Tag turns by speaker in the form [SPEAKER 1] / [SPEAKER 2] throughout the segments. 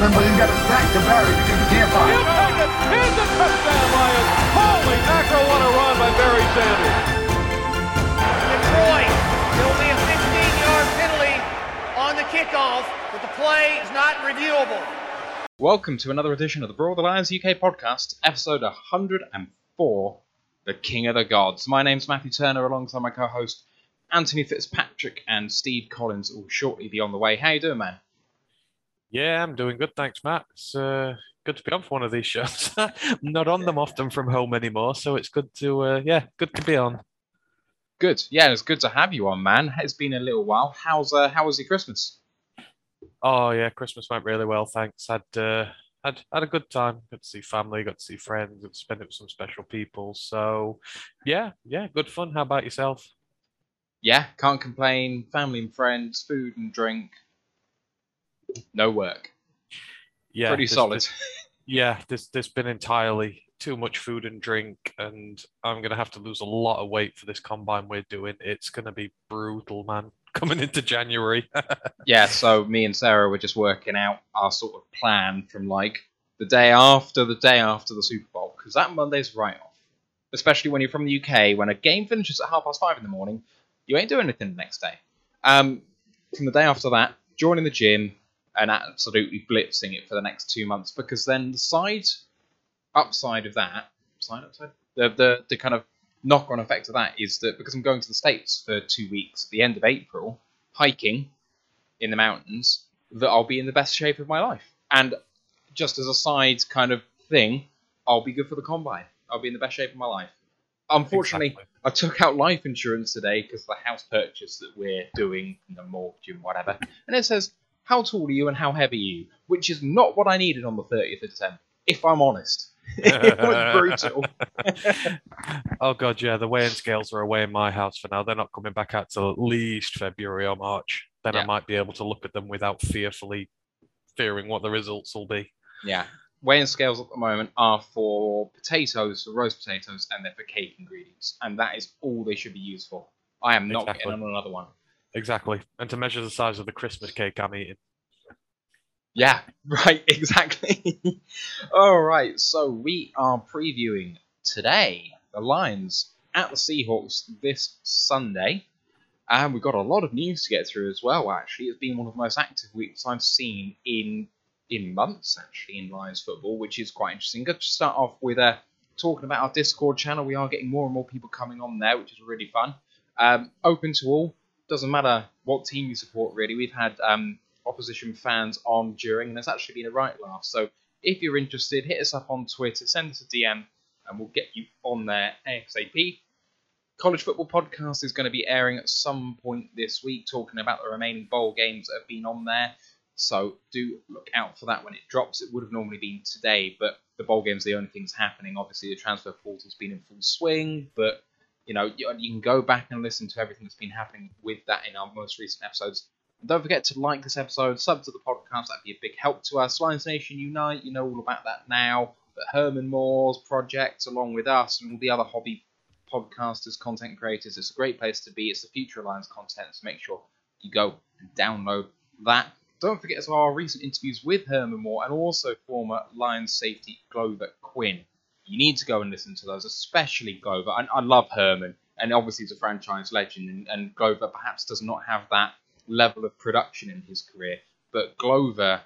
[SPEAKER 1] him, but he's got his back to Barry because he can't find him.
[SPEAKER 2] Here's a touchdown, Lions. Holy mackerel, what a run by Barry Sanders.
[SPEAKER 3] Detroit. There'll be a 15-yard penalty on the kickoff, but the play is not reviewable.
[SPEAKER 4] Welcome to another edition of the Broad Alliance UK podcast, episode 104, The King of the Gods. My name's Matthew Turner, alongside my co-host Anthony Fitzpatrick and Steve Collins, will shortly be on the way. How you doing, man?
[SPEAKER 5] Yeah, I'm doing good, thanks, Matt. It's uh, good to be on for one of these shows. I'm not on them often from home anymore, so it's good to uh, yeah, good to be on.
[SPEAKER 4] Good. Yeah, it's good to have you on, man. It's been a little while. How's uh, how was your Christmas?
[SPEAKER 5] Oh yeah, Christmas went really well, thanks. Had uh, had had a good time. Got to see family, got to see friends, got to spend it with some special people. So yeah, yeah, good fun. How about yourself?
[SPEAKER 4] Yeah, can't complain. Family and friends, food and drink. No work.
[SPEAKER 5] Yeah,
[SPEAKER 4] Pretty solid.
[SPEAKER 5] this- yeah, there's there's been entirely too much food and drink, and I'm gonna have to lose a lot of weight for this combine we're doing. It's gonna be brutal, man. Coming into January.
[SPEAKER 4] yeah, so me and Sarah were just working out our sort of plan from like the day after the day after the Super Bowl because that Monday's right off. Especially when you're from the UK, when a game finishes at half past five in the morning, you ain't doing anything the next day. Um, from the day after that, joining the gym and absolutely blitzing it for the next two months because then the side upside of that, side upside, the the, the kind of knock on effect of that is that because I'm going to the States for two weeks at the end of April, hiking in the mountains, that I'll be in the best shape of my life. And just as a side kind of thing, I'll be good for the combine. I'll be in the best shape of my life. Unfortunately,
[SPEAKER 5] Exactly.
[SPEAKER 4] I took out life insurance today because the house purchase that we're doing, the mortgage and whatever, and it says, How tall are you and how heavy are you? Which is not what I needed on the 30th of December, if I'm honest. it was brutal.
[SPEAKER 5] oh god, yeah, the weighing scales are away in my house for now. They're not coming back out till at least February or March. Then
[SPEAKER 4] Yeah.
[SPEAKER 5] I might be able to look at them without fearfully fearing what the results will be.
[SPEAKER 4] Yeah. Weighing scales at the moment are for potatoes, for roast potatoes, and they're for cake ingredients. And that is all they should be used for. I am not
[SPEAKER 5] Exactly.
[SPEAKER 4] getting on another one.
[SPEAKER 5] Exactly. And to measure the size of the Christmas cake I'm eating.
[SPEAKER 4] Yeah, right, exactly. All right, so we are previewing today the Lions at the Seahawks this Sunday. And we've got a lot of news to get through as well, actually. It's been one of the most active weeks I've seen in in months, actually, in Lions football, which is quite interesting. Good to start off with uh, talking about our Discord channel. We are getting more and more people coming on there, which is really fun. Um, open to all. Doesn't matter what team you support, really. We've had um, opposition fans on during, and it's actually been a right laugh. So if you're interested, hit us up on Twitter, send us a DM, and we'll get you on there ASAP. College Football Podcast is going to be airing at some point this week, talking about the remaining bowl games that have been on there. So do look out for that when it drops. It would have normally been today, but the bowl game's the only things happening. Obviously, the transfer portal's been in full swing, but you know you, you can go back and listen to everything that's been happening with that in our most recent episodes. And don't forget to like this episode, sub to the podcast. That'd be a big help to us. Lions Nation Unite, you know all about that now. But Herman Moore's project, along with us and all the other hobby podcasters, content creators, it's a great place to be. It's the future of Lions content, so make sure you go and download that. Don't forget as well our recent interviews with Herman Moore and also former Lions safety Glover Quinn. You need to go and listen to those, especially Glover. I, I love Herman, and obviously he's a franchise legend, and, and Glover perhaps does not have that level of production in his career. But Glover,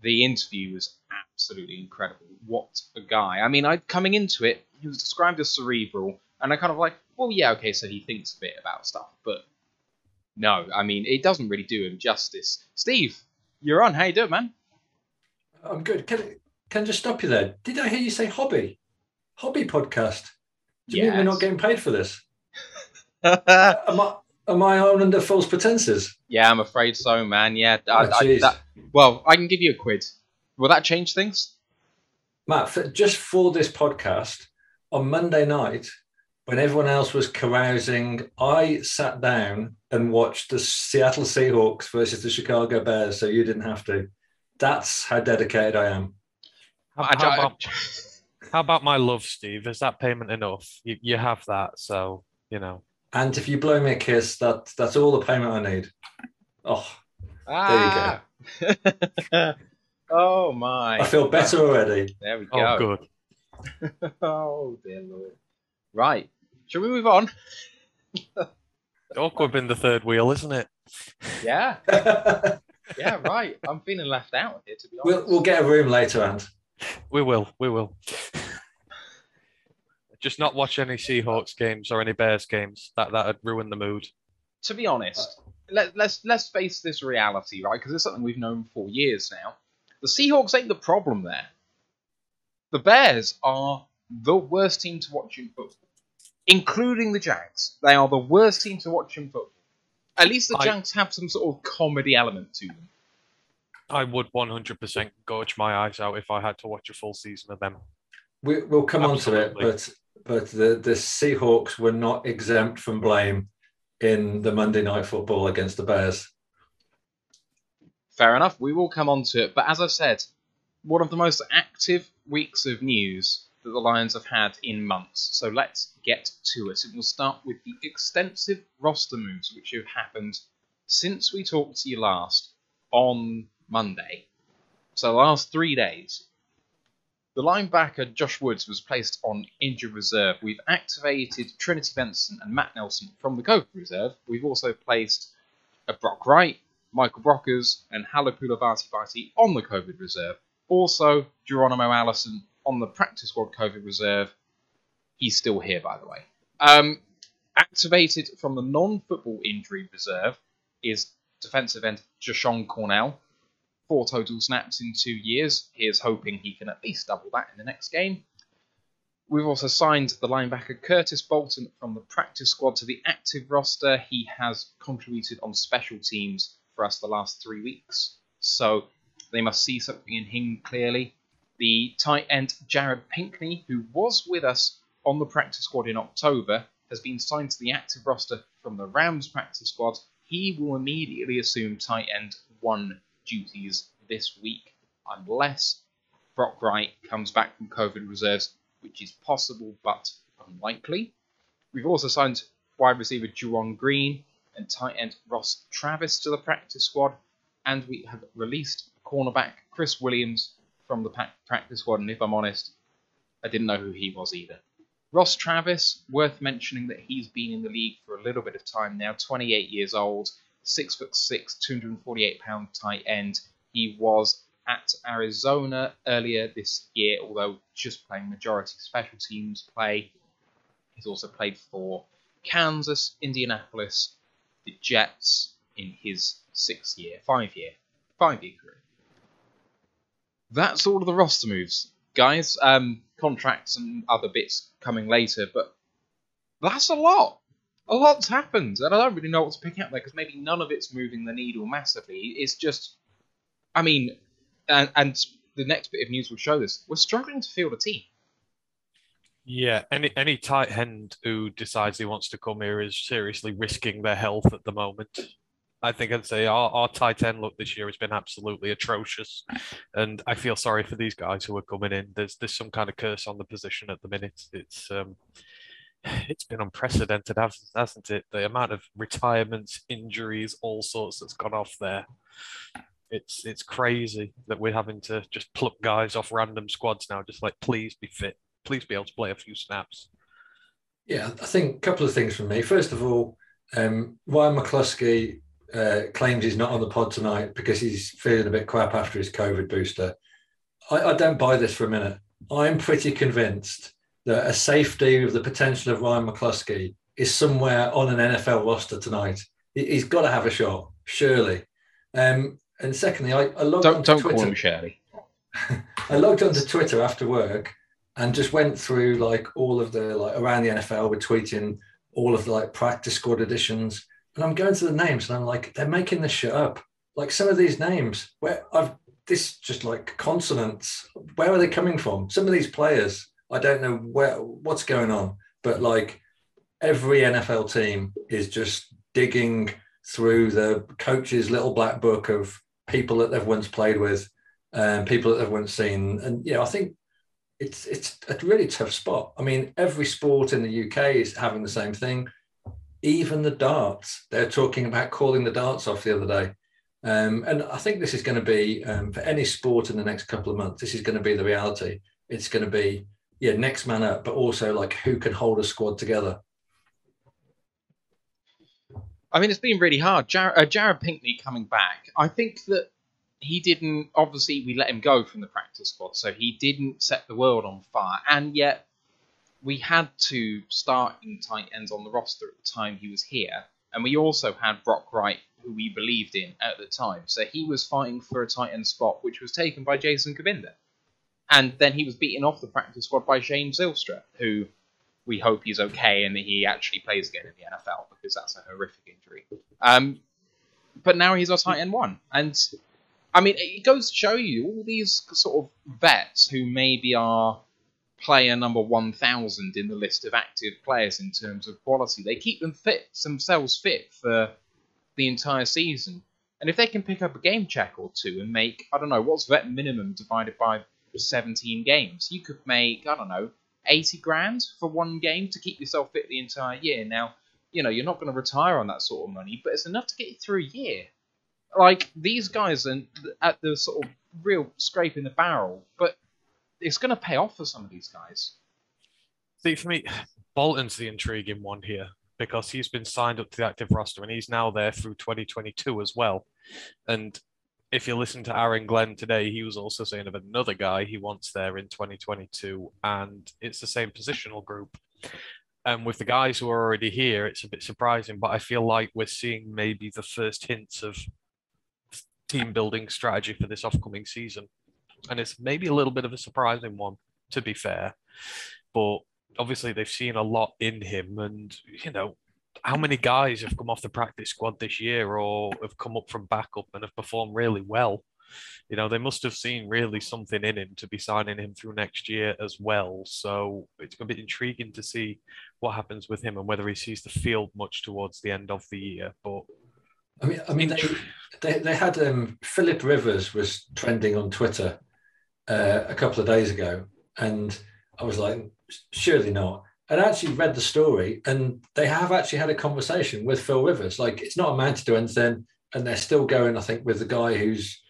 [SPEAKER 4] the interview was absolutely incredible. What a guy! I mean, I coming into it, he was described as cerebral, and I kind of like, well, yeah, okay, so he thinks a bit about stuff, but no, I mean, it doesn't really do him justice. Steve, you're on. How you doing, man?
[SPEAKER 6] I'm good. Can can I just stop you there? Did I hear you say hobby? Hobby podcast. Do you mean we're not getting paid for this? Am I am I on under false pretenses?
[SPEAKER 4] yeah, I'm afraid so, man. Yeah, I,
[SPEAKER 6] Oh,
[SPEAKER 4] I, that, well, I can give you a quid. Will that change things?
[SPEAKER 6] Matt, for, just for this podcast, on Monday night, when everyone else was carousing, I sat down and watched the Seattle Seahawks versus the Chicago Bears, so you didn't have to. That's how dedicated I am.
[SPEAKER 5] How,
[SPEAKER 4] I
[SPEAKER 5] how
[SPEAKER 4] don't-
[SPEAKER 5] about, how about my love, Steve? Is that payment enough? You, you have that, so you know.
[SPEAKER 6] And if you blow me a kiss, that that's all the payment I need. Oh,
[SPEAKER 4] Ah. There you go. oh my!
[SPEAKER 6] I feel better already.
[SPEAKER 4] There we go.
[SPEAKER 5] Oh, good.
[SPEAKER 4] oh dear lord. Right. Shall we move on?
[SPEAKER 5] Awkward being the third wheel, isn't it?
[SPEAKER 4] Yeah. Yeah. Right. I'm feeling left out here, to be honest.
[SPEAKER 6] we'll we'll get a room later, and
[SPEAKER 5] We will. We will. Just not watch any Seahawks games or any Bears games. That that'd ruin the mood.
[SPEAKER 4] to be honest, let, let's let's face this reality, right? Because it's something we've known for years now. The Seahawks ain't the problem there. The Bears are the worst team to watch in football, including the Jags. They are the worst team to watch in football. At least the
[SPEAKER 5] I-
[SPEAKER 4] Jags have some sort of comedy element to them.
[SPEAKER 5] I would 100% gouge my eyes out if I had to watch a full season of them.
[SPEAKER 6] we, we'll come on to it. But but the the Seahawks were not exempt from blame in the Monday Night Football against the Bears.
[SPEAKER 4] Fair enough. We will come on to it. But as I've said, one of the most active weeks of news that the Lions have had in months. So let's get to it. And we'll start with the extensive roster moves which have happened since we talked to you last on Monday. So the last three days. The linebacker Josh Woods was placed on injured reserve. We've activated Trinity Benson and Matt Nelson from the COVID reserve. We've also placed a Brock Wright, Michael Brockers, and Halapula Vati on the COVID reserve. Also, Geronimo Allison on the practice squad COVID reserve. He's still here, by the way. Um, activated from the non football injury reserve is defensive end Jashon Cornell. Four total snaps in two years. Here's hoping he can at least double that in the next game. We've also signed the linebacker Curtis Bolton from the practice squad to the active roster. He has contributed on special teams for us the last three weeks, so they must see something in him clearly. The tight end Jared Pinkney, who was with us on the practice squad in October, has been signed to the active roster from the Rams practice squad. He will immediately assume tight end one duties this week, unless Brock Wright comes back from COVID reserves, which is possible but unlikely. We've also signed wide receiver Juwan Green and tight end Ross Travis to the practice squad, and we have released cornerback Chris Williams from the practice squad. And if I'm honest, I didn't know who he was either. Ross Travis, worth mentioning that he's been in the league for a little bit of time now, 28 years old, six foot six, 248 pound tight end. He was at Arizona earlier this year, although just playing majority special teams play. He's also played for Kansas, Indianapolis, the Jets in his six year, five year, five year career. That's all of the roster moves, guys. Um, contracts and other bits coming later, but that's a lot. A lot's happened, and I don't really know what to pick out there because maybe none of it's moving the needle massively. It's just, I mean, and, and the next bit of news will show this. We're struggling to field a team.
[SPEAKER 5] Yeah, any any tight end who decides he wants to come here is seriously risking their health at the moment. I think I'd say our, our tight end look this year has been absolutely atrocious, and I feel sorry for these guys who are coming in. There's there's some kind of curse on the position at the minute. It's um, it's been unprecedented, hasn't it? The amount of retirements, injuries, all sorts that's gone off there. It's it's crazy that we're having to just pluck guys off random squads now. Just like please be fit, please be able to play a few snaps.
[SPEAKER 6] Yeah, I think a couple of things from me. First of all, um, Ryan McCluskey uh, claims he's not on the pod tonight because he's feeling a bit crap after his COVID booster. I, I don't buy this for a minute. I'm pretty convinced that a safety with the potential of Ryan McCluskey is somewhere on an NFL roster tonight. He, he's got to have a shot, surely. Um, and secondly, I, I logged
[SPEAKER 4] Don't
[SPEAKER 6] onto
[SPEAKER 4] don't
[SPEAKER 6] Twitter.
[SPEAKER 4] call him Shirley.
[SPEAKER 6] I logged onto Twitter after work and just went through like all of the like around the NFL. We're tweeting all of the like practice squad editions, and I'm going to the names and I'm like, they're making this shit up. Like some of these names, where I've this just like consonants. Where are they coming from? Some of these players, I don't know where what's going on, but like every NFL team is just digging through the coach's little black book of people that they've once played with and people that everyone's seen, and you know, I think it's it's a really tough spot. I mean, every sport in the UK is having the same thing. Even the darts, they're talking about calling the darts off the other day. Um, and I think this is going to be um, for any sport in the next couple of months. This is going to be the reality. It's going to be yeah, next man up, but also like who can hold a squad together.
[SPEAKER 4] I mean, it's been really hard. Jar- uh, Jared Pinkney coming back. I think that he didn't. Obviously, we let him go from the practice squad, so he didn't set the world on fire. And yet, we had to start in tight ends on the roster at the time he was here, and we also had Brock Wright, who we believed in at the time. So he was fighting for a tight end spot, which was taken by Jason Cabinda. And then he was beaten off the practice squad by James Zylstra, who we hope he's okay and that he actually plays again in the NFL because that's a horrific injury. Um, but now he's our tight end one, and I mean it goes to show you all these sort of vets who maybe are player number one thousand in the list of active players in terms of quality. They keep them fit themselves fit for the entire season, and if they can pick up a game check or two and make I don't know what's vet minimum divided by 17 games, you could make I don't know 80 grand for one game to keep yourself fit the entire year. Now, you know, you're not going to retire on that sort of money, but it's enough to get you through a year. Like, these guys are at the sort of real scrape in the barrel, but it's going to pay off for some of these guys.
[SPEAKER 5] See, for me, Bolton's the intriguing one here because he's been signed up to the active roster and he's now there through 2022 as well. And if you listen to Aaron Glenn today, he was also saying of another guy he wants there in 2022, and it's the same positional group. And with the guys who are already here, it's a bit surprising, but I feel like we're seeing maybe the first hints of team building strategy for this upcoming season. And it's maybe a little bit of a surprising one, to be fair. But obviously, they've seen a lot in him, and you know, how many guys have come off the practice squad this year or have come up from backup and have performed really well? You know, they must have seen really something in him to be signing him through next year as well. So it's going to be intriguing to see what happens with him and whether he sees the field much towards the end of the year. But
[SPEAKER 6] I mean, I mean, they they, they had um, Philip Rivers was trending on Twitter uh, a couple of days ago, and I was like, surely not and actually read the story, and they have actually had a conversation with Phil Rivers. Like it's not a man to do anything, and they're still going. I think with the guy who's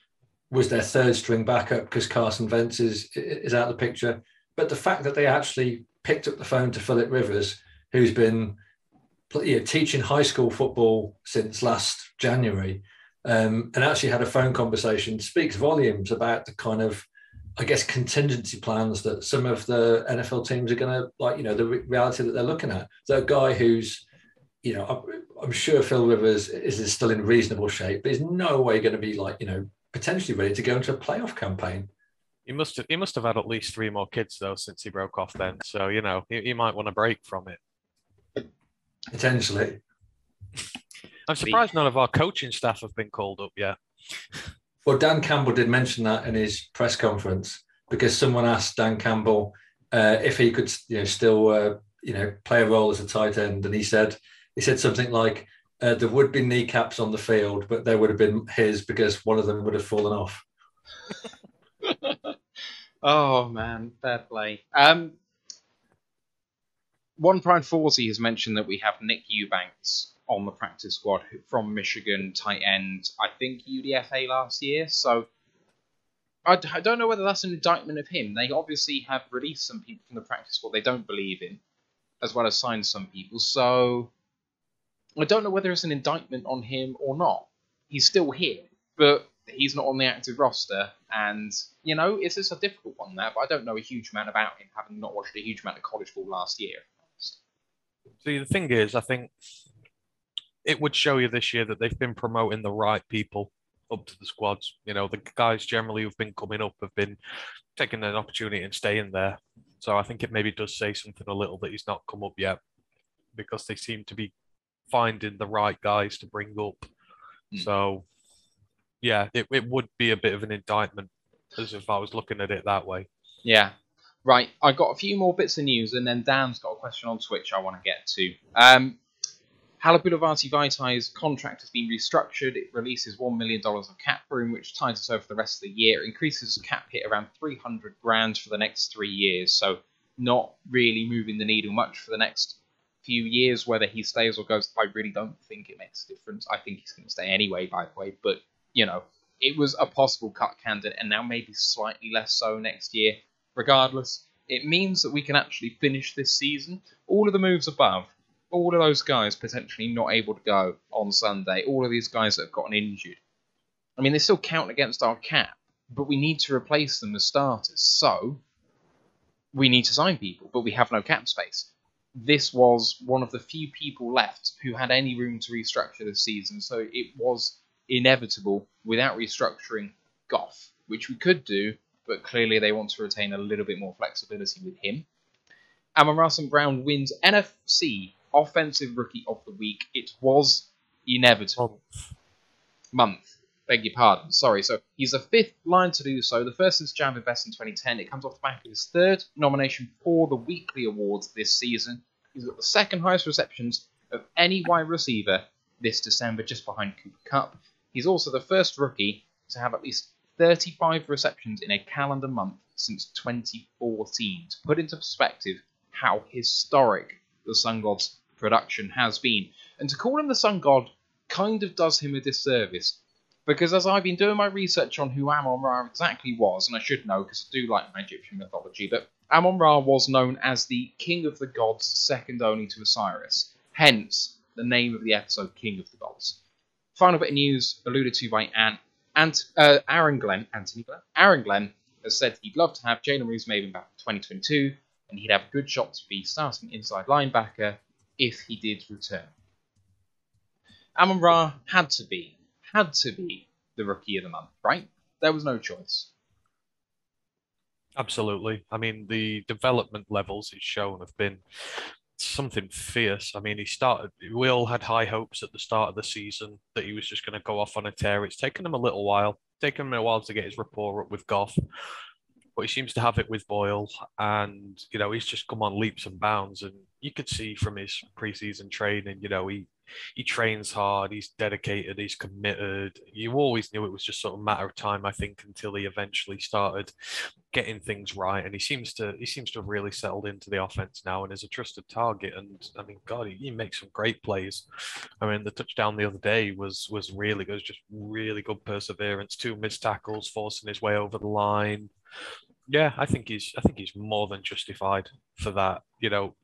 [SPEAKER 6] was their third string backup because Carson Wentz is is out of the picture. But the fact that they actually picked up the phone to Philip Rivers, who's been you know, teaching high school football since last January, um, and actually had a phone conversation, speaks volumes about the kind of I guess contingency plans that some of the NFL teams are going to like, you know, the re- reality that they're looking at. So a guy who's, you know, I'm, I'm sure Phil Rivers is, is, still in reasonable shape, but he's no way going to be like, you know, potentially ready to go into a playoff campaign.
[SPEAKER 5] He must have, he must have had at least three more kids though since he broke off then. So you know he, he might want a break from it.
[SPEAKER 6] Potentially.
[SPEAKER 5] I'm surprised none of our coaching staff have been called up yet.
[SPEAKER 6] Well, Dan Campbell did mention that in his press conference because someone asked Dan Campbell uh, if he could, you know, still, uh, you know, play a role as a tight end, and he said he said something like, uh, "There would be kneecaps on the field, but they would have been his because one of them would have fallen off."
[SPEAKER 4] oh man, fair play. Um, one prime forty has mentioned that we have Nick Eubanks on the practice squad from Michigan, tight end, I think UDFA last year. So I, don't know whether that's an indictment of him. They obviously have released some people from the practice squad they don't believe in, as well as signed some people. So I don't know whether it's an indictment on him or not. He's still here, but he's not on the active roster. And, you know, it's just a difficult one there, but I don't know a huge amount about him, having not watched a huge amount of college ball last year.
[SPEAKER 5] See, the thing is, I think it would show you this year that they've been promoting the right people up to the squads. You know, the guys generally who've been coming up have been taking an opportunity and staying there. So I think it maybe does say something a little that he's not come up yet because they seem to be finding the right guys to bring up. Mm. So yeah, it, it would be a bit of an indictment as if I was looking at it that way.
[SPEAKER 4] Yeah. Right, I got a few more bits of news, and then Dan's got a question on Twitch I want to get to. Um, Halapoulivaati Vaitai's contract has been restructured. It releases $1 million of cap room, which ties us over for the rest of the year. Increases cap hit around 300 grand for the next three years. So, not really moving the needle much for the next few years. Whether he stays or goes, I really don't think it makes a difference. I think he's going to stay anyway, by the way. But, you know, it was a possible cut candidate, and now maybe slightly less so next year. Regardless, it means that we can actually finish this season. All of the moves above all of those guys potentially not able to go on Sunday, all of these guys that have gotten injured. I mean, they still count against our cap, but we need to replace them as starters. So we need to sign people, but we have no cap space. This was one of the few people left who had any room to restructure this season, so it was inevitable without restructuring Goff, which we could do, but clearly they want to retain a little bit more flexibility with him. Amon St. Brown wins NFC Offensive Rookie of the Week. It was inevitable. Month. Beg your pardon. Sorry. So he's the fifth line to do so. The first is Jahvid Best in 2010. It comes off the back of his third nomination for the weekly awards this season. He's got the second highest receptions of any wide receiver this December, just behind Cooper Kupp. He's also the first rookie to have at least 35 receptions in a calendar month since 2014. To put into perspective how historic the Sun God's production has been. And to call him the Sun God kind of does him a disservice. Because as I've been doing my research on who Amon Ra exactly was, and I should know because I do like my Egyptian mythology, but Amon Ra was known as the King of the Gods, second only to Osiris. Hence, the name of the episode, King of the Gods. Final bit of news alluded to by Ant, Ant uh, Aaron Glenn, Anthony Glenn. Aaron Glenn has said he'd love to have Jalen Reeves-Maybin back in 2022, and he'd have a good shot to be starting inside linebacker if he did return. Amon Ra had to be, had to be the rookie of the month, right? There was no choice.
[SPEAKER 5] Absolutely. I mean, the development levels he's shown have been something fierce. I mean, he started, we all had high hopes at the start of the season that he was just going to go off on a tear. It's taken him a little while, taken him a while to get his rapport up with Goff, but he seems to have it with Boyle. And, you know, he's just come on leaps and bounds. And you could see from his preseason training, you know, he he trains hard, he's dedicated, he's committed. You always knew it was just sort of a matter of time, I think, until he eventually started getting things right. And he seems to he seems to have really settled into the offense now and is a trusted target. And I mean, God, he, he makes some great plays. I mean, the touchdown the other day was was really good, was just really good perseverance, two missed tackles, forcing his way over the line. Yeah, I think he's I think he's more than justified for that. You know,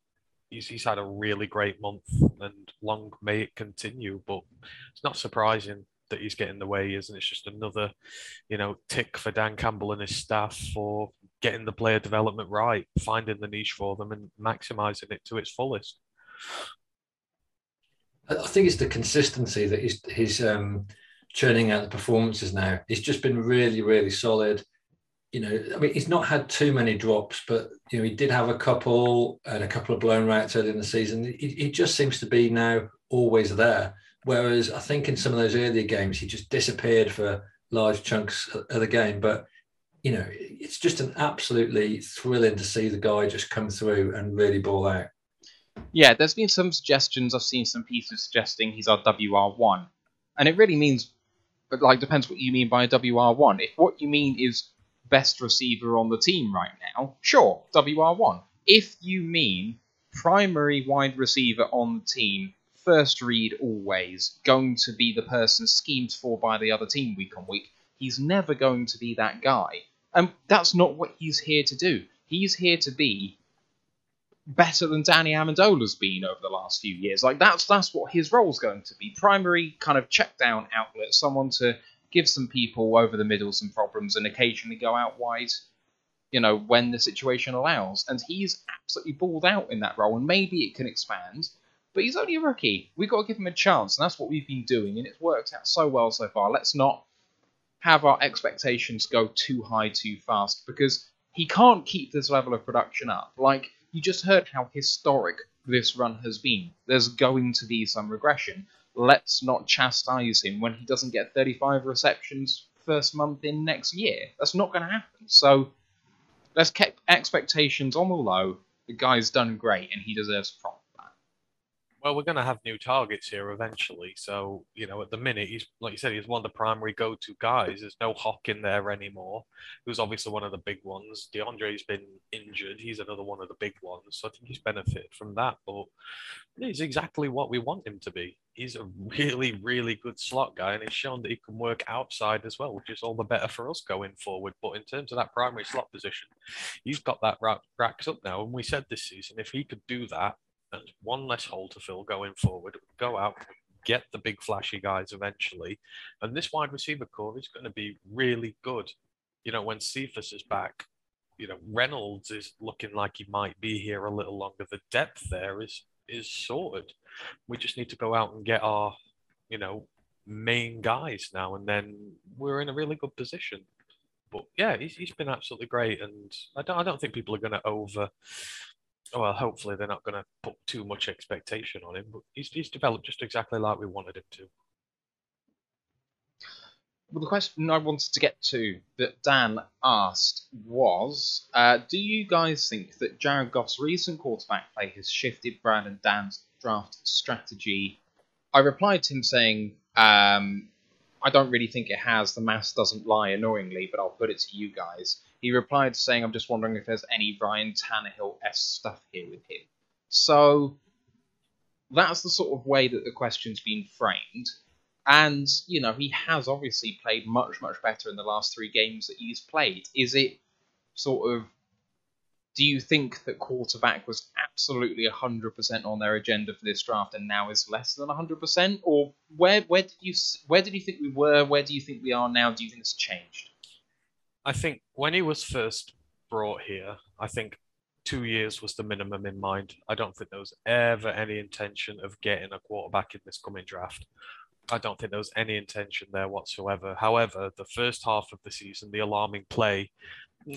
[SPEAKER 5] he's, he's had a really great month and long may it continue. But it's not surprising that he's getting the way he is, and it's just another, you know, tick for Dan Campbell and his staff for getting the player development right, finding the niche for them, and maximizing it to its fullest.
[SPEAKER 6] I think it's the consistency that he's, he's um, churning out the performances now. He's just been really, really solid you know, I mean, he's not had too many drops, but you know, he did have a couple and a couple of blown routes early in the season. He, he just seems to be now always there. Whereas I think in some of those earlier games, he just disappeared for large chunks of the game. But you know, it's just an absolutely thrilling to see the guy just come through and really ball out.
[SPEAKER 4] Yeah, there's been some suggestions. I've seen some pieces suggesting he's our WR1, and it really means, but like depends what you mean by a WR1. If what you mean is best receiver on the team right now, sure, WR1. If you mean primary wide receiver on the team, first read always, going to be the person schemed for by the other team week on week, he's never going to be that guy. And that's not what he's here to do. He's here to be better than Danny Amendola's been over the last few years. Like that's that's what his role's going to be. Primary kind of check down outlet, someone to give some people over the middle some problems and occasionally go out wide, you know, when the situation allows. And he's absolutely balled out in that role, and maybe it can expand. But he's only a rookie. We've got to give him a chance, and that's what we've been doing, and it's worked out so well so far. Let's not have our expectations go too high too fast because he can't keep this level of production up. Like, you just heard how historic this run has been. There's going to be some regression let's not chastise him when he doesn't get 35 receptions first month in next year. That's not going to happen. So let's keep expectations on the low. The guy's done great and he deserves prop for that.
[SPEAKER 5] Well, we're going to have new targets here eventually. So, you know, at the minute, he's like you said, he's one of the primary go-to guys. There's no Hawk in there anymore, who's obviously one of the big ones. DeAndre's been injured. He's another one of the big ones. So I think he's benefited from that. But he's exactly what we want him to be. He's a really, really good slot guy, and he's shown that he can work outside as well, which is all the better for us going forward. But in terms of that primary slot position, he's got that racked up now. And we said this season, if he could do that and one less hole to fill going forward. Go out, get the big flashy guys eventually, and this wide receiver corps is going to be really good. You know, when Cephus is back, you know Reynolds is looking like he might be here a little longer. The depth there is is sorted. We just need to go out and get our, you know, main guys now, and then we're in a really good position. But yeah, he's, he's been absolutely great, and I don't I don't think people are going to over well, hopefully they're not going to put too much expectation on him, but he's, he's developed just exactly like we wanted him to.
[SPEAKER 4] Well, the question I wanted to get to that Dan asked was uh, Do you guys think that Jared Goff's recent quarterback play has shifted Brad and Dan's draft strategy? I replied to him saying, um, I don't really think it has. The math doesn't lie, annoyingly, but I'll put it to you guys. He replied saying, I'm just wondering if there's any Ryan Tannehill S stuff here with him. So that's the sort of way that the question's been framed. And, you know, he has obviously played much, much better in the last three games that he's played. Is it sort of. Do you think that quarterback was absolutely 100% on their agenda for this draft and now is less than 100%? Or where, where, did you, where did you think we were? Where do you think we are now? Do you think it's changed?
[SPEAKER 5] I think when he was first brought here, I think two years was the minimum in mind. I don't think there was ever any intention of getting a quarterback in this coming draft. I don't think there was any intention there whatsoever. However, the first half of the season, the alarming play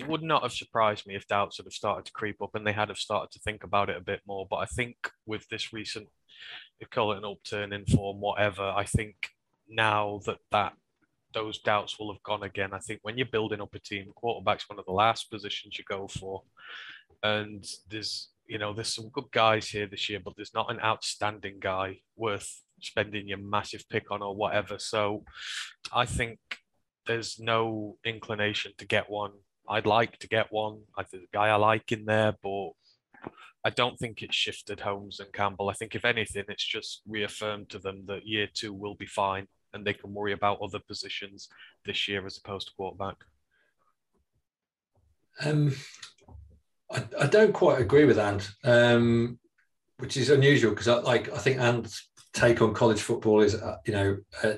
[SPEAKER 5] would not have surprised me if doubts had have started to creep up and they had have started to think about it a bit more. But I think with this recent, you call it an upturn in form, whatever, I think now that that those doubts will have gone again. I think when you're building up a team, quarterback's one of the last positions you go for. And there's, you know, there's some good guys here this year, but there's not an outstanding guy worth spending your massive pick on or whatever. So I think there's no inclination to get one. I'd like to get one. I think the guy I like in there, but I don't think it's shifted Holmes and Campbell. I think if anything, it's just reaffirmed to them that year two will be fine and they can worry about other positions this year as opposed to quarterback?
[SPEAKER 6] Um, I, I don't quite agree with Ant, um, which is unusual because I like I think Ant's take on college football is uh, you know uh,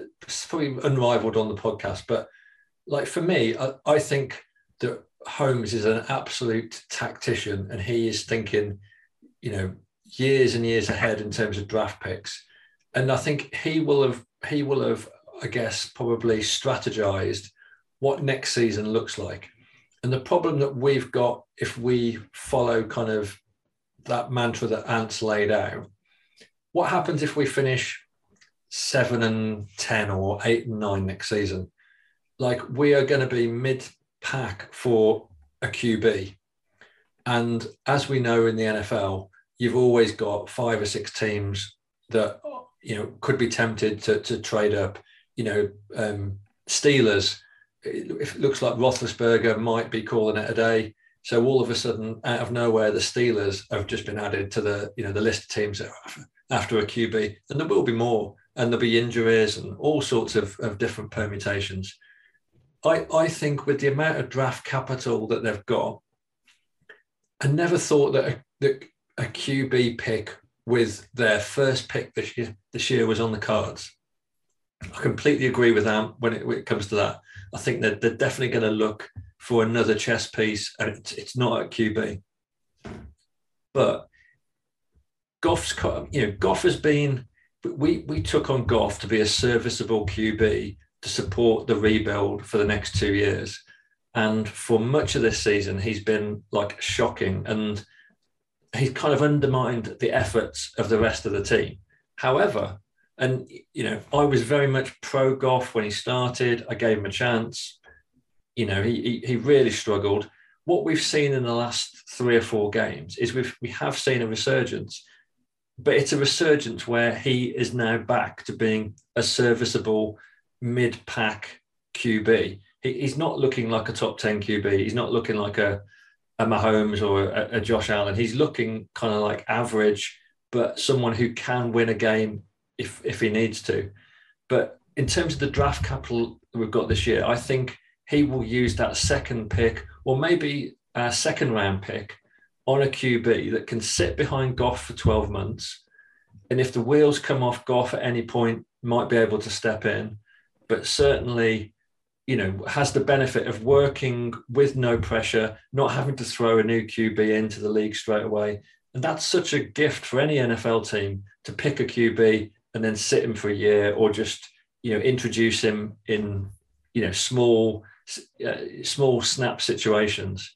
[SPEAKER 6] probably unrivaled on the podcast. But like for me, I, I think that Holmes is an absolute tactician, and he is thinking, you know, years and years ahead in terms of draft picks. And I think he will have he will have, I guess, probably strategized what next season looks like. And the problem that we've got if we follow kind of that mantra that Ant's laid out, what happens if we finish seven and 10 or eight and nine next season? Like we are going to be mid pack for a QB. And as we know in the NFL, you've always got five or six teams that you know, could be tempted to, to trade up. You know, um, Steelers, it looks like Roethlisberger might be calling it a day. So all of a sudden, out of nowhere, the Steelers have just been added to the you know the list of teams after a QB, and there will be more, and there'll be injuries and all sorts of, of different permutations. I, I think with the amount of draft capital that they've got, I never thought that a, that a QB pick with their first pick this year, this year was on the cards. I completely agree with them when it, when it comes to that. I think that they're definitely going to look for another chess piece, and it's, it's not at QB. But Goff's, you know, Goff has been. We we took on Goff to be a serviceable QB to support the rebuild for the next two years, and for much of this season, he's been like shocking and he's kind of undermined the efforts of the rest of the team. However, and you know, I was very much pro Goff when he started. I gave him a chance. You know, he, he, he really struggled. What we've seen in the last three or four games is we've we have seen a resurgence. but it's a resurgence where he is now back to being a serviceable mid-pack QB. He, he's not looking like a top 10 QB. He's not looking like a, a Mahomes or a, a Josh Allen. He's looking kind of like average, but someone who can win a game if, if he needs to. But in terms of the draft capital we've got this year, I think he will use that second pick or maybe a second round pick on a QB that can sit behind Goff for 12 months. And if the wheels come off Goff at any point, might be able to step in, but certainly, you know, has the benefit of working with no pressure, not having to throw a new QB into the league straight away. And that's such a gift for any NFL team to pick a QB and then sit him for a year or just, you know, introduce him in, you know, small, uh, small snap situations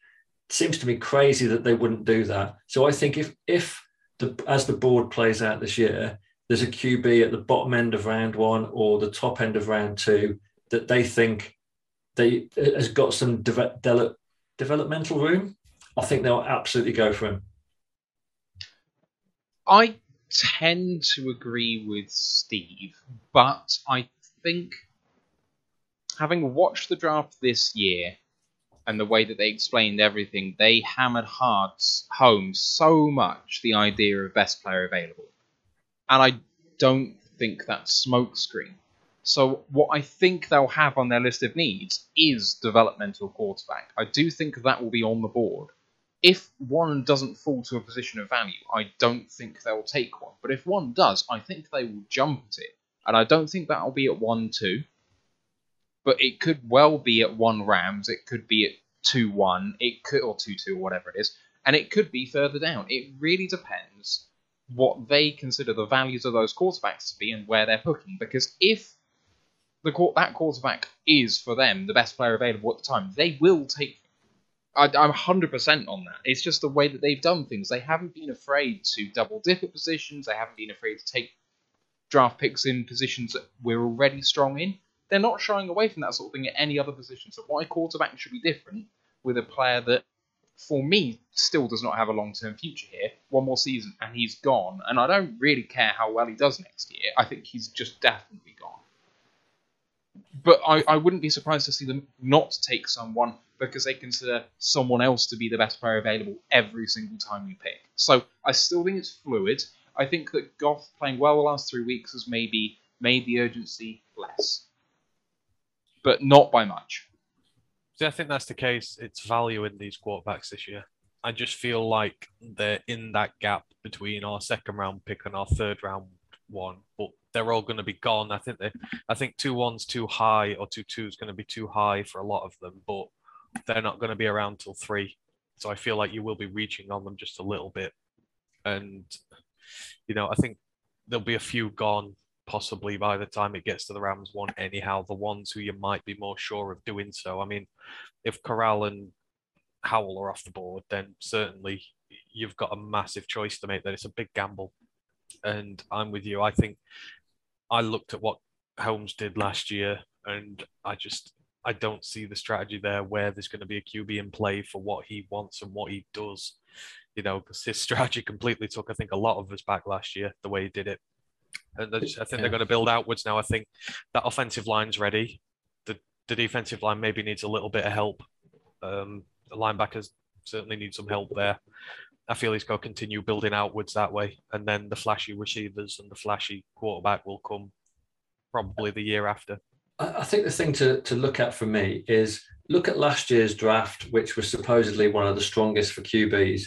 [SPEAKER 6] It seems to me crazy that they wouldn't do that. So I think if if the as the board plays out this year, there's a QB at the bottom end of round one or the top end of round two that they think they has got some de- de- developmental room. I think they'll absolutely go for him.
[SPEAKER 4] I tend to agree with Steve, but I think having watched the draft this year and the way that they explained everything, they hammered hard home so much the idea of best player available. And I don't think that's smokescreen. So what I think they'll have on their list of needs is developmental quarterback. I do think that will be on the board. If one doesn't fall to a position of value, I don't think they'll take one. But if one does, I think they will jump at it. And I don't think that'll be at 1 2 but it could well be at one Rams. It could be at two one. It could or two two or whatever it is, and it could be further down. It really depends what they consider the values of those quarterbacks to be and where they're picking. Because if the that quarterback is for them the best player available at the time, they will take. I, I'm 100% on that. It's just the way that they've done things. They haven't been afraid to double dip at positions. They haven't been afraid to take draft picks in positions that we're already strong in they're not shying away from that sort of thing at any other position. So why quarterback should be different with a player that, for me, still does not have a long term future here. One more season and he's gone. And I don't really care how well he does next year. I think he's just definitely gone. But I, I wouldn't be surprised to see them not take someone because they consider someone else to be the best player available every single time you pick. So I still think it's fluid. I think that Goff playing well the last three weeks has maybe made the urgency less but not by much.
[SPEAKER 5] See, I think that's the case. It's value in these quarterbacks this year. I just feel like they're in that gap between our second round pick and our third round one, but they're all going to be gone. I think they, I think two one's too high or two two is going to be too high for a lot of them, but they're not going to be around till three. So I feel like you will be reaching on them just a little bit, and you know I think there'll be a few gone possibly by the time it gets to the Rams one, anyhow, the ones who you might be more sure of doing so. I mean, if Corral and Howell are off the board, then certainly you've got a massive choice to make. That it's a big gamble, and I'm with you. I think I looked at what Holmes did last year, and I just I don't see the strategy there where there's going to be a QB in play for what he wants and what he does. You know, because his strategy completely took, I think, a lot of us back last year, the way he did it. And I think yeah. they're going to build outwards now. I think that offensive line's ready. The the defensive line maybe needs a little bit of help. Um, the linebackers certainly need some help there. I feel he's got to continue building outwards that way, and then the flashy receivers and the flashy quarterback will come probably the year after.
[SPEAKER 6] I think the thing to, to look at for me is look at last year's draft, which was supposedly one of the strongest for QBs,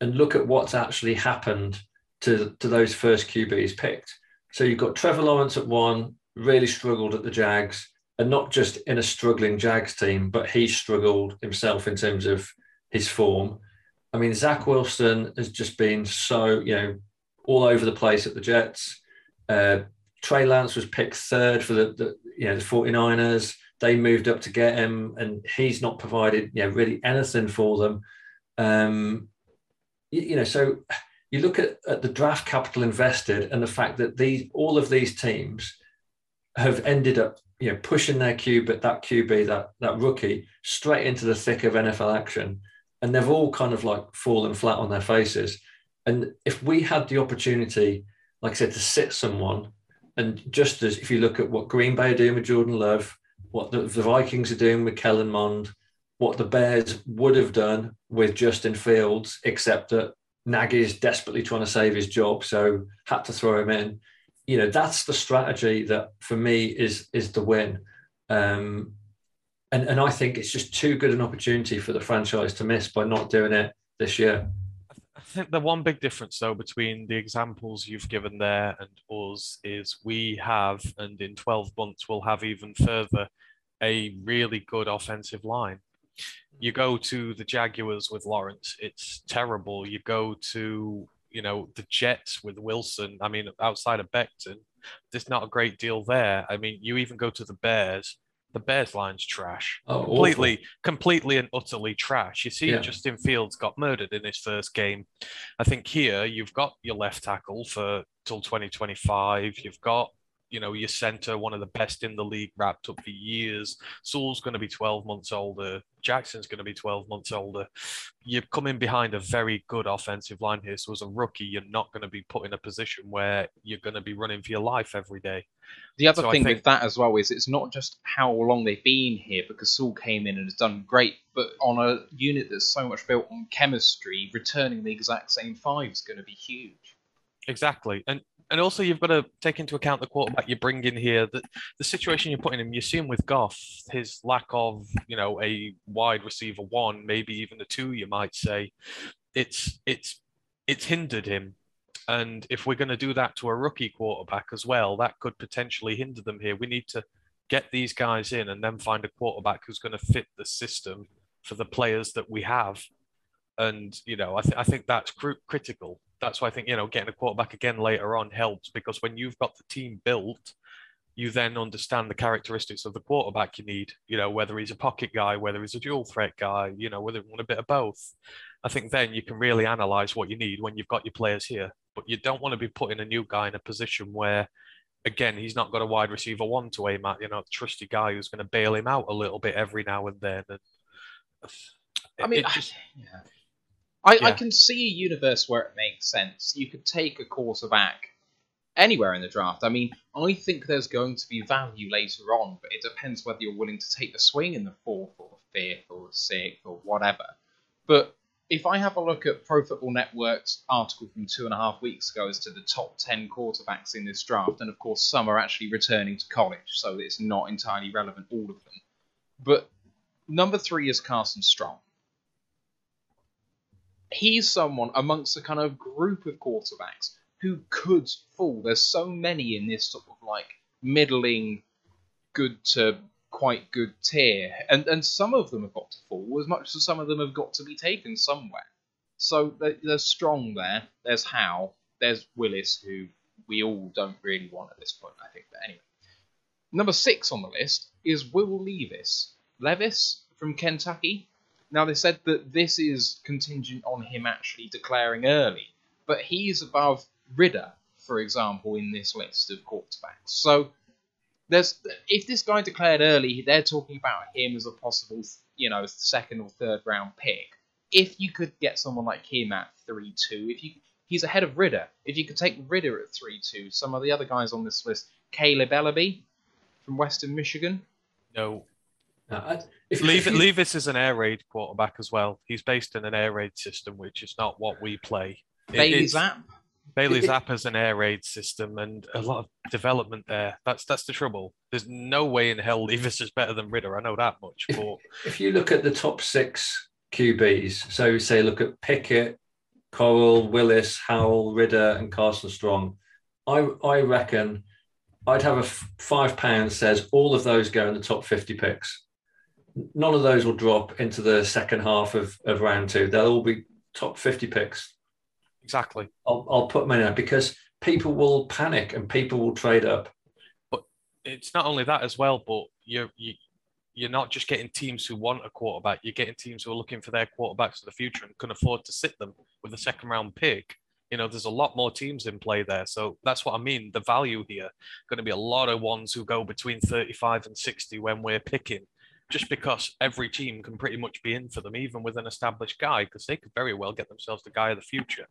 [SPEAKER 6] and look at what's actually happened to, to those first QBs picked. So you've got Trevor Lawrence at one, really struggled at the Jags, and not just in a struggling Jags team, but he struggled himself in terms of his form. I mean, Zach Wilson has just been so, you know, all over the place at the Jets. Uh, Trey Lance was picked third for the, the, you know the 49ers. They moved up to get him, and he's not provided you know really anything for them. Um, you, you know, so you look at, at the draft capital invested and the fact that these all of these teams have ended up you know pushing their at that QB that that rookie straight into the thick of NFL action and they've all kind of like fallen flat on their faces And if we had the opportunity, like I said, to sit someone, and just as if you look at what Green Bay are doing with Jordan Love, what the, the Vikings are doing with Kellen Mond, what the Bears would have done with Justin Fields, except that Nagy is desperately trying to save his job, so had to throw him in. You know, that's the strategy that for me is is the win. Um, and and I think it's just too good an opportunity for the franchise to miss by not doing it this year.
[SPEAKER 5] Think the one big difference, though, between the examples you've given there and us is we have, and in 12 months, we'll have even further a really good offensive line. You go to the Jaguars with Lawrence, it's terrible. You go to, you know, the Jets with Wilson. I mean, outside of Becton, there's not a great deal there. I mean, you even go to the Bears the Bears line's trash.
[SPEAKER 6] Oh,
[SPEAKER 5] completely,
[SPEAKER 6] awful.
[SPEAKER 5] completely and utterly trash. You see,
[SPEAKER 6] Yeah.
[SPEAKER 5] Justin Fields got murdered in his first game. I think here you've got your left tackle for till 2025. You've got, you know, your center, one of the best in the league, wrapped up for years. Sewell's going to be 12 months older. Jackson's going to be 12 months older. You're coming behind a very good offensive line here. So as a rookie, you're not going to be put in a position where you're going to be running for your life every day.
[SPEAKER 4] The other
[SPEAKER 5] So
[SPEAKER 4] thing
[SPEAKER 5] think-
[SPEAKER 4] with that as well is it's not just how long they've been here, because Saul came in and has done great, but on a unit that's so much built on chemistry, returning the exact same five is going to be huge.
[SPEAKER 5] Exactly. And and also you've got to take into account the quarterback you bring in here, the, the situation you're putting him. You see him with Goff, his lack of, you know, a wide receiver one, maybe even a two, you might say. It's it's it's hindered him. And if we're going to do that to a rookie quarterback as well, that could potentially hinder them here. We need to get these guys in and then find a quarterback who's going to fit the system for the players that we have. And, you know, I, th- I think that's cru- critical. That's why I think, you know, getting a quarterback again later on helps because when you've got the team built, you then understand the characteristics of the quarterback you need, you know, whether he's a pocket guy, whether he's a dual threat guy, you know, whether you want a bit of both. I think then you can really analyze what you need when you've got your players here. But you don't want to be putting a new guy in a position where, again, he's not got a wide receiver one to aim at, you know, a trusty guy who's going to bail him out a little bit every now and then. And
[SPEAKER 4] I mean,
[SPEAKER 5] just-
[SPEAKER 4] yeah. I, I can see a universe where it makes sense. You could take a quarterback anywhere in the draft. I mean, I think there's going to be value later on, but it depends whether you're willing to take the swing in the fourth or fifth or sixth or whatever. But if I have a look at Pro Football Network's article from two and a half weeks ago as to the top 10 quarterbacks in this draft, and of course, some are actually returning to college, so it's not entirely relevant, all of them. But number three is Carson Strong he's someone amongst a kind of group of quarterbacks who could fall. There's so many in this sort of like middling, good to quite good tier, and and some of them have got to fall as much as some of them have got to be taken somewhere. So there- there's Strong there. There's Howe. There's Willis, who we all don't really want at this point, I think. But anyway, number six on the list is Will Levis. Levis from Kentucky. Now they said that this is contingent on him actually declaring early, but he's above Ridder, for example, in this list of quarterbacks. So there's if this guy declared early, they're talking about him as a possible, you know, second or third round pick. If you could get someone like him at three two, if you he's ahead of Ridder. If you could take Ridder at three two, some of the other guys on this list, Kaleb Eleby from Western Michigan.
[SPEAKER 5] no,
[SPEAKER 6] Now, if, if you-
[SPEAKER 5] Levis is an air raid quarterback as well. He's based in an air raid system, which is not what we play.
[SPEAKER 4] Bailey Zappe.
[SPEAKER 5] it's-
[SPEAKER 4] Zappe.
[SPEAKER 5] Bailey
[SPEAKER 6] It-
[SPEAKER 5] Zappe has an air raid system and a lot of development there. That's that's the trouble. There's no way in hell Levis is better than Ridder. I know that much. But
[SPEAKER 6] if you look at the top six QBs, so say look at Pickett, Corral, Willis, Howell, Ridder, and Carson Strong, I I reckon I'd have a f- five pound says all of those go in the top fifty picks. None of those will drop into the second half of, of round two. They'll all be top fifty picks.
[SPEAKER 5] exactly.
[SPEAKER 6] I'll, I'll put money in it because people will panic and people will trade up.
[SPEAKER 5] But it's not only that as well, but you're you, you're not just getting teams who want a quarterback. You're getting teams who are looking for their quarterbacks for the future and can afford to sit them with a second round pick. You know, there's a lot more teams in play there. So that's what I mean. The value here going to be a lot of ones who go between 35 and 60 when we're picking, just because every team can pretty much be in for them, even with an established guy, because they could very well get themselves the guy of the future.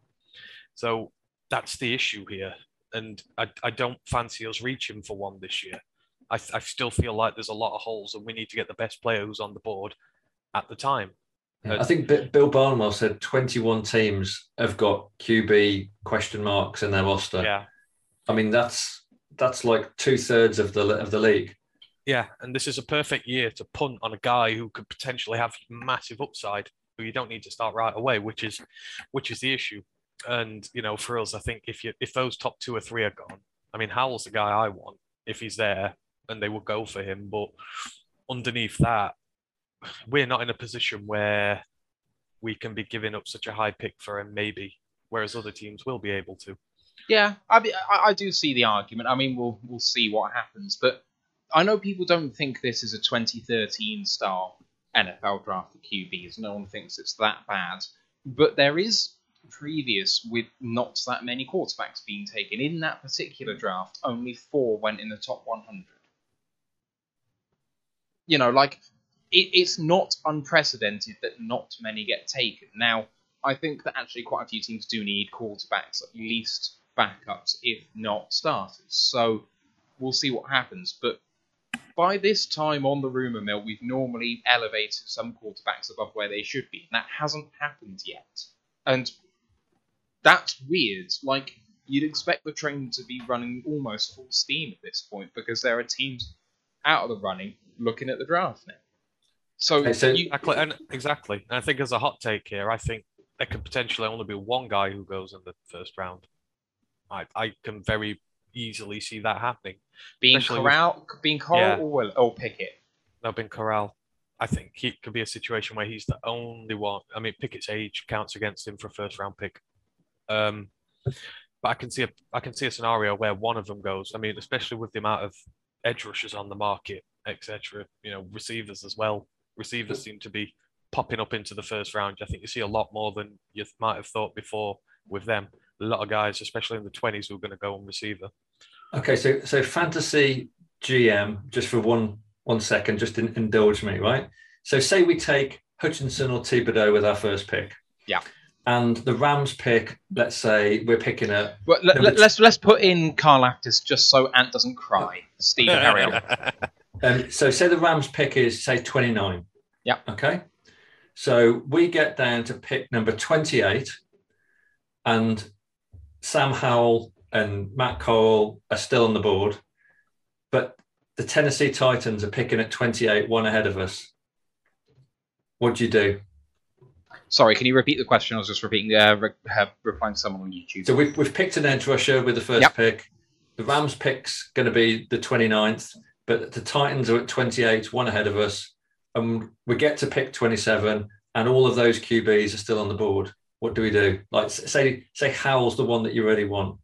[SPEAKER 5] So that's the issue here. And I, I don't fancy us reaching for one this year. I, I still feel like there's a lot of holes and we need to get the best player who's on the board at the time.
[SPEAKER 6] I think B- Bill Barnwell said 21 teams have got QB question marks in their roster.
[SPEAKER 5] Yeah.
[SPEAKER 6] I mean, that's that's like two thirds of the of the league.
[SPEAKER 5] Yeah, and this is a perfect year to punt on a guy who could potentially have massive upside, who you don't need to start right away, which is which is the issue. And you know, for us, I think if you if those top two or three are gone, I mean, Howell's the guy I want if he's there, and they will go for him. But underneath that, we're not in a position where we can be giving up such a high pick for him, maybe, whereas other teams will be able to.
[SPEAKER 4] Yeah, I, I, do see the argument. I mean, we'll we'll see what happens, but I know people don't think this is a 2013 style NFL draft for QBs. No one thinks it's that bad, but there is previous with not that many quarterbacks being taken in that particular draft. Only four went in the top 100. You know, like it, it's not unprecedented that not many get taken. Now, I think that actually quite a few teams do need quarterbacks, at least backups, if not starters. So we'll see what happens. But by this time on the rumour mill, we've normally elevated some quarterbacks above where they should be, and that hasn't happened yet. And that's weird. Like, you'd expect the train to be running almost full steam at this point because there are teams out of the running looking at the draft now. So,
[SPEAKER 6] Okay, so-
[SPEAKER 4] you,
[SPEAKER 5] Exactly, and exactly. And I think as a hot take here, I think there could potentially only be one guy who goes in the first round. I I can very easily see that happening.
[SPEAKER 4] being
[SPEAKER 5] especially with-
[SPEAKER 4] Corral, being Corral
[SPEAKER 5] Yeah.
[SPEAKER 4] or Will or Pickett.
[SPEAKER 5] No, Ben Corral. I think he could be a situation where he's the only one. I mean, Pickett's age counts against him for a first round pick. Um, but I can see a I can see a scenario where one of them goes. I mean, especially with the amount of edge rushers on the market, etc. You know, receivers as well. Receivers seem to be popping up into the first round. I think you see a lot more than you might have thought before with them. A lot of guys, especially in the twenties, who are going to go on receiver.
[SPEAKER 6] Okay, so so fantasy GM, just for one one second, just in, indulge me, right? So say we take Hutchinson or Thibodeaux with our first pick.
[SPEAKER 4] Yeah.
[SPEAKER 6] And the Rams pick, let's say we're picking a
[SPEAKER 4] But let,
[SPEAKER 6] No,
[SPEAKER 4] let,
[SPEAKER 6] but-
[SPEAKER 4] let's let's put in Karlaftis just so Ant doesn't cry. Stephen, carry on.
[SPEAKER 6] Um, so say the Rams pick is say 29.
[SPEAKER 4] Yeah.
[SPEAKER 6] Okay. So we get down to pick number 28 and Sam Howell and Matt Cole are still on the board, but the Tennessee Titans are picking at 28, one ahead of us. What do you do?
[SPEAKER 4] Sorry, can you repeat the question? I was just repeating, uh, re- replying to someone on YouTube.
[SPEAKER 6] So we've, we've picked an edge rusher with the first
[SPEAKER 4] Yep.
[SPEAKER 6] pick. The Rams pick's going to be the 29th, but the Titans are at 28, one ahead of us. And we get to pick 27, and all of those QBs are still on the board. What do we do? Like, say, say Howell's the one that you really want,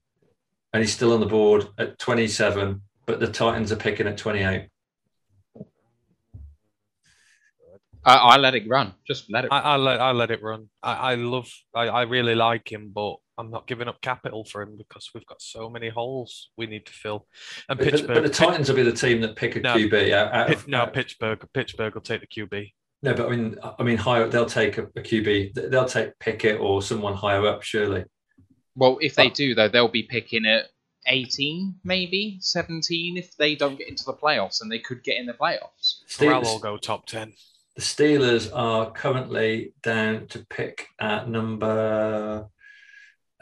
[SPEAKER 6] and he's still on the board at 27, but the Titans are picking at 28.
[SPEAKER 4] I, I let it run. Just let it.
[SPEAKER 5] I, I let I let it run. I, I love I, I really like him, but I'm not giving up capital for him because we've got so many holes we need to fill. And
[SPEAKER 6] But, but,
[SPEAKER 5] Pittsburgh,
[SPEAKER 6] but the Titans will be the team that pick a
[SPEAKER 5] No.
[SPEAKER 6] QB out, out
[SPEAKER 5] Pit-
[SPEAKER 6] of,
[SPEAKER 5] no Pittsburgh. Pittsburgh will take the QB.
[SPEAKER 6] No, but I mean, I mean, higher. They'll take a, a QB. They'll take Pickett or someone higher up, surely.
[SPEAKER 4] well, if they do, though, they'll be picking at 18, maybe 17 if they don't get into the playoffs, and they could get in the playoffs.
[SPEAKER 5] Corral
[SPEAKER 6] Steelers-
[SPEAKER 5] will go top ten.
[SPEAKER 6] The Steelers are currently down to pick at number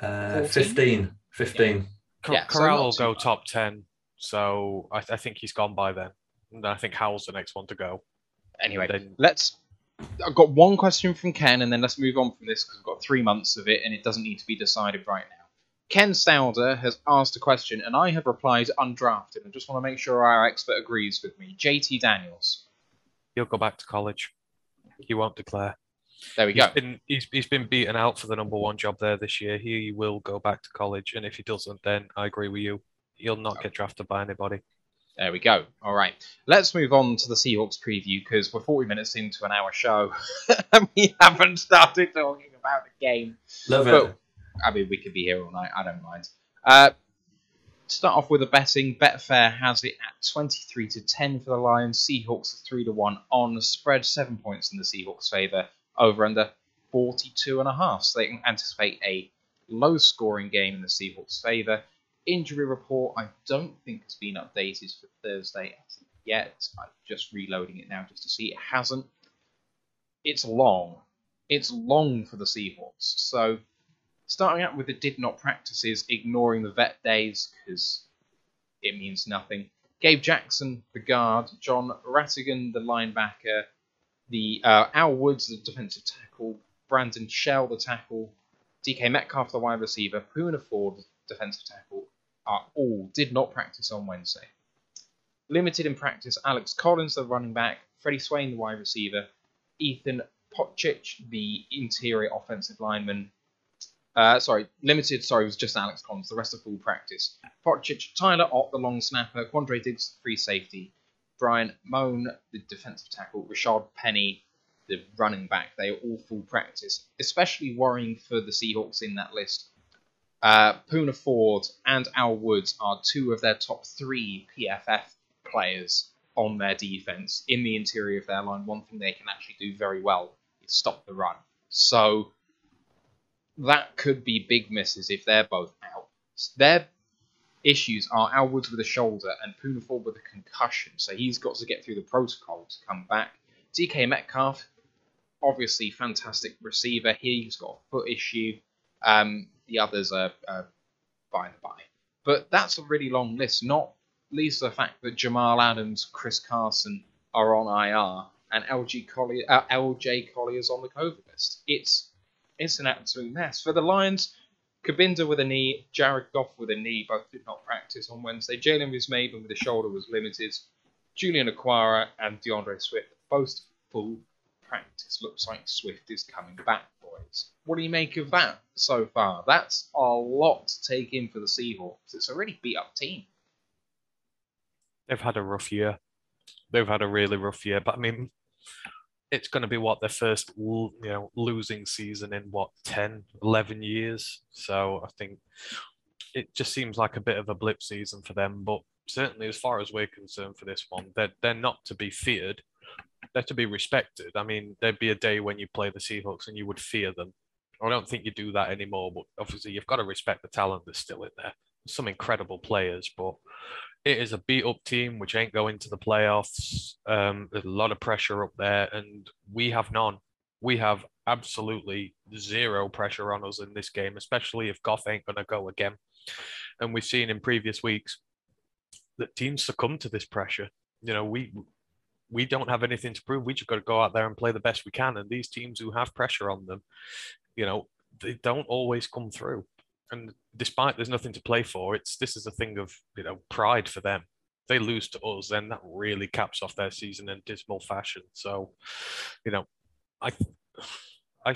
[SPEAKER 6] uh,
[SPEAKER 4] 14?
[SPEAKER 6] 15. 15.
[SPEAKER 5] Cor-
[SPEAKER 4] Yeah,
[SPEAKER 5] Corral
[SPEAKER 4] not
[SPEAKER 5] will go top ten. So I, I think he's gone by then. And I think Howell's the next one to go.
[SPEAKER 4] Anyway, let's. I've got one question from Ken, and then let's move on from this because we've got three months of it, and it doesn't need to be decided right now. Ken Stauder has asked a question, and I have replied undrafted. I just want to make sure our expert agrees with me. JT Daniels.
[SPEAKER 5] He'll go back to college. He won't declare.
[SPEAKER 4] There we go.
[SPEAKER 5] Been, he's, he's been beaten out for the number one job there this year. He will go back to college, and if he doesn't, then I agree with you. He'll not get drafted by anybody.
[SPEAKER 4] There we go. All right. Let's move on to the Seahawks preview because we're 40 minutes into an hour show and we haven't started talking about the game.
[SPEAKER 6] Love it.
[SPEAKER 4] But, I mean, we could be here all night. I don't mind. Uh, to start off with the betting, Betfair has it at 23 to 10 for the Lions. Seahawks are 3 to 1 on spread, 7 points in the Seahawks' favour, over under 42 and a half. So they can anticipate a Low scoring game in the Seahawks' favour. Injury report, I don't think has been updated for Thursday yet. I'm just reloading it now just to see. It hasn't. It's long. It's long for the Seahawks. So, starting out with the did not practices, ignoring the vet days because it means nothing. Gabe Jackson, the guard, Jon Rhattigan, the linebacker, the uh, Al Woods, the defensive tackle, Brandon Shell, the tackle, DK Metcalf, the wide receiver, Poona Ford, defensive tackle, are all did not practice on Wednesday. Limited in practice, Alex Collins, the running back, Freddie Swain, the wide receiver, Ethan Pocic, the interior offensive lineman. Uh, sorry, limited, sorry, was just Alex Collins, the rest of full practice. Pocic, Tyler Ott, the long snapper, Quandre Diggs, free safety, Bryan Mone, the defensive tackle, Rashaad Penny, the running back. They are all full practice. Especially worrying for the Seahawks in that list. Uh, Poona Ford and Al Woods are two of their top three PFF players on their defense in the interior of their line. One thing they can actually do very well is stop the run. So that could be big misses if they're both out. Their issues are Al Woods with a shoulder and Poona Ford with a concussion, so he's got to get through the protocol to come back. DK Metcalf, obviously fantastic receiver. He's got a foot issue. Um, the others are, are by the by. But that's a really long list, not least the fact that Jamal Adams, Chris Carson are on IR, and LJ Collier, uh, LJ on the COVID list. It's it's an absolute mess. For the Lions, Cabinda with a knee, Jared Goff with a knee, both did not practice on Wednesday. Jalen Reeves-Maybin with a shoulder was limited. Julian Okwara and D'Andre Swift both full practice. Looks like Swift is coming back, boys. What do you make of that so far? That's a lot to take in for the Seahawks. It's a really beat up team.
[SPEAKER 5] They've had a rough year. They've had a really rough year, but I mean, it's going to be what their first you know losing season in what 10 11 years so i think it just seems like a bit of a blip season for them but certainly as far as we're concerned for this one they're, they're not to be feared they're to be respected i mean there'd be a day when you play the seahawks and you would fear them i don't think you do that anymore but obviously you've got to respect the talent that's still in there some incredible players but it is a beat up team which ain't going to the playoffs. Um, there's a lot of pressure up there, and we have none. We have absolutely zero pressure on us in this game, especially if Goff ain't going to go again. And we've seen in previous weeks that teams succumb to this pressure. You know, we we don't have anything to prove. We just got to go out there and play the best we can. And these teams who have pressure on them, you know, they don't always come through and despite there's nothing to play for, it's this is a thing of you know pride for them. If they lose to us, then that really caps off their season in dismal fashion. So, you know, I, I,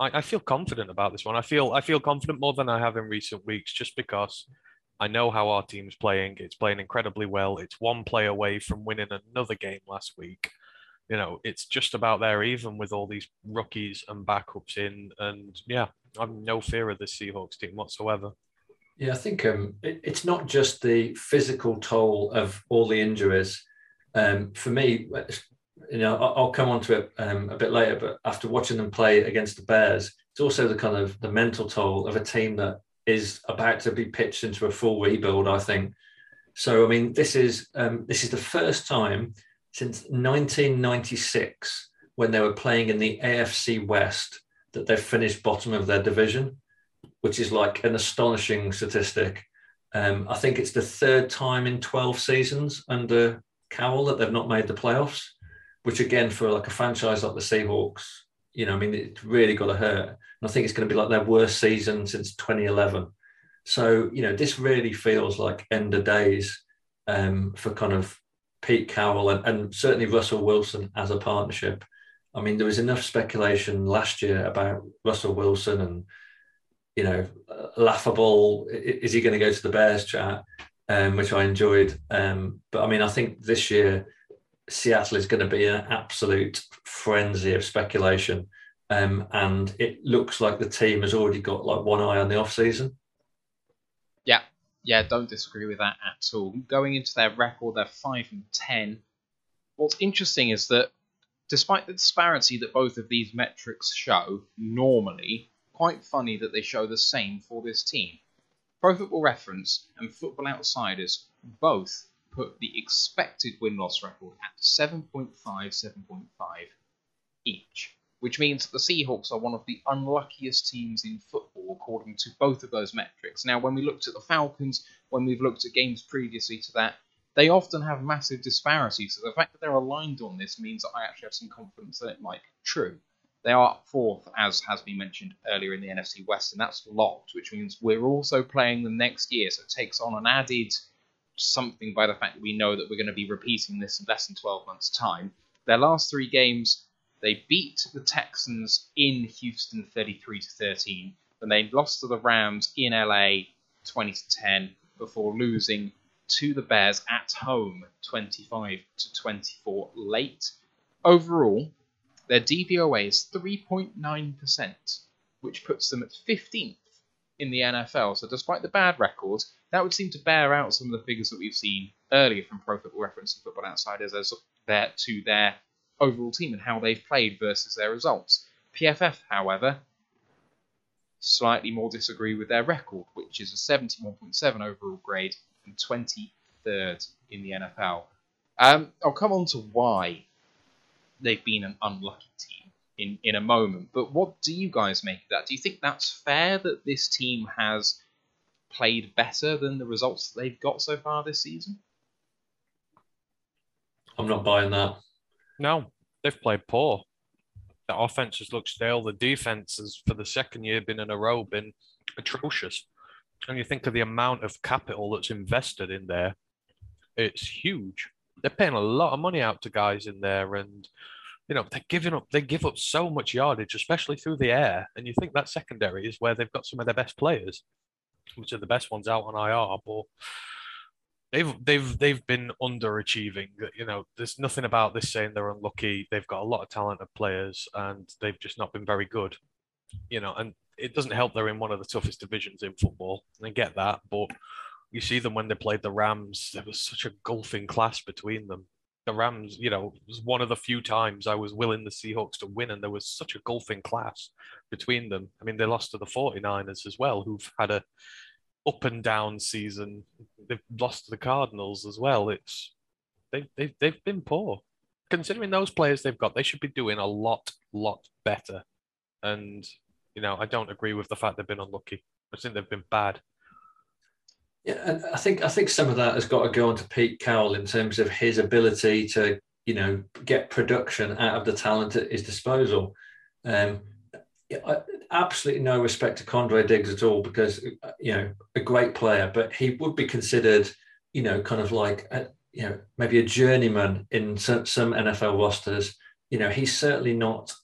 [SPEAKER 5] I feel confident about this one. I feel I feel confident more than I have in recent weeks, just because I know how our team's playing. It's playing incredibly well. It's one play away from winning another game last week. You know, it's just about there, even with all these rookies and backups in. And yeah, I've no fear of this Seahawks team whatsoever.
[SPEAKER 6] Yeah, I think um, it, it's not just the physical toll of all the injuries. Um, for me, you know, I'll, I'll come on to it um, a bit later, but after watching them play against the Bears, it's also the kind of the mental toll of a team that is about to be pitched into a full rebuild. I think. So, I mean, this is um, this is the first time since 1996 when they were playing in the AFC West that they've finished bottom of their division, which is like an astonishing statistic. Um, I think it's the third time in 12 seasons under Carroll that they've not made the playoffs, which again, for like a franchise like the Seahawks, you know, I mean, it's really got to hurt. And I think it's going to be like their worst season since 2011. So, you know, this really feels like end of days um, for kind of Pete Carroll and, and certainly Russell Wilson as a partnership. I mean, there was enough speculation last year about Russell Wilson and, you know, laughable. Is he going to go to the Bears chat? Um, which I enjoyed. Um, but I mean, I think this year Seattle is going to be an absolute frenzy of speculation. Um, and it looks like the team has already got like one eye on the off season.
[SPEAKER 4] Yeah, yeah, don't disagree with that at all. Going into their record, they're five and ten. What's interesting is that despite the disparity that both of these metrics show, normally quite funny that they show the same for this team. Pro Football Reference and Football Outsiders both put the expected win loss record at 7.5, 7.5 each, which means that the Seahawks are one of the unluckiest teams in football according to both of those metrics. Now, when we looked at the Falcons, when we've looked at games previously to that, they often have massive disparities. So the fact that they're aligned on this means that I actually have some confidence that it might be true. They are fourth, as has been mentioned earlier in the NFC West, and that's locked, which means we're also playing them next year. So it takes on an added something by the fact that we know that we're going to be repeating this in less than 12 months' time. Their last three games, they beat the Texans in Houston 33 to 13, then they lost to the Rams in LA 20 to 10 before losing to the Bears at home 25 to 24 late. Overall, their DVOA is 3.9%, which puts them at 15th in the NFL. So, despite the bad record, that would seem to bear out some of the figures that we've seen earlier from Pro Football Reference and Football Outsiders as their, to their overall team and how they've played versus their results. PFF, however, slightly more disagree with their record, which is a 71.7 overall grade and 23rd in the NFL. Um, I'll come on to why they've been an unlucky team in, in a moment. But what do you guys make of that? Do you think that's fair that this team has played better than the results they've got so far this season?
[SPEAKER 6] I'm not buying that.
[SPEAKER 5] No, they've played poor. The offense has looked stale. The defense has, for the second year, been in a row, been atrocious. And you think of the amount of capital that's invested in there, it's huge. They're paying a lot of money out to guys in there, and you know they're giving up. They give up so much yardage, especially through the air. And you think that secondary is where they've got some of their best players, which are the best ones out on IR, but they've they've they've been underachieving. You know, there's nothing about this saying they're unlucky. They've got a lot of talented players, and they've just not been very good. You know, and it doesn't help they're in one of the toughest divisions in football. I get that, but you see them when they played the Rams. There was such a gulfing class between them. The Rams, you know, was one of the few times I was willing the Seahawks to win, and there was such a gulfing class between them. I mean, they lost to the 49ers as well, who've had a up and down season. They've lost to the Cardinals as well. It's they've they've they've been poor. Considering those players they've got, they should be doing a lot, lot better. And you know, I don't agree with the fact they've been unlucky. I think they've been bad.
[SPEAKER 6] Yeah, and I think I think some of that has got to go on to Pete Carroll in terms of his ability to, you know, get production out of the talent at his disposal. Um, I, absolutely no respect to Quandre Diggs at all because you know a great player, but he would be considered, you know, kind of like a, you know maybe a journeyman in some, some NFL rosters. You know, he's certainly not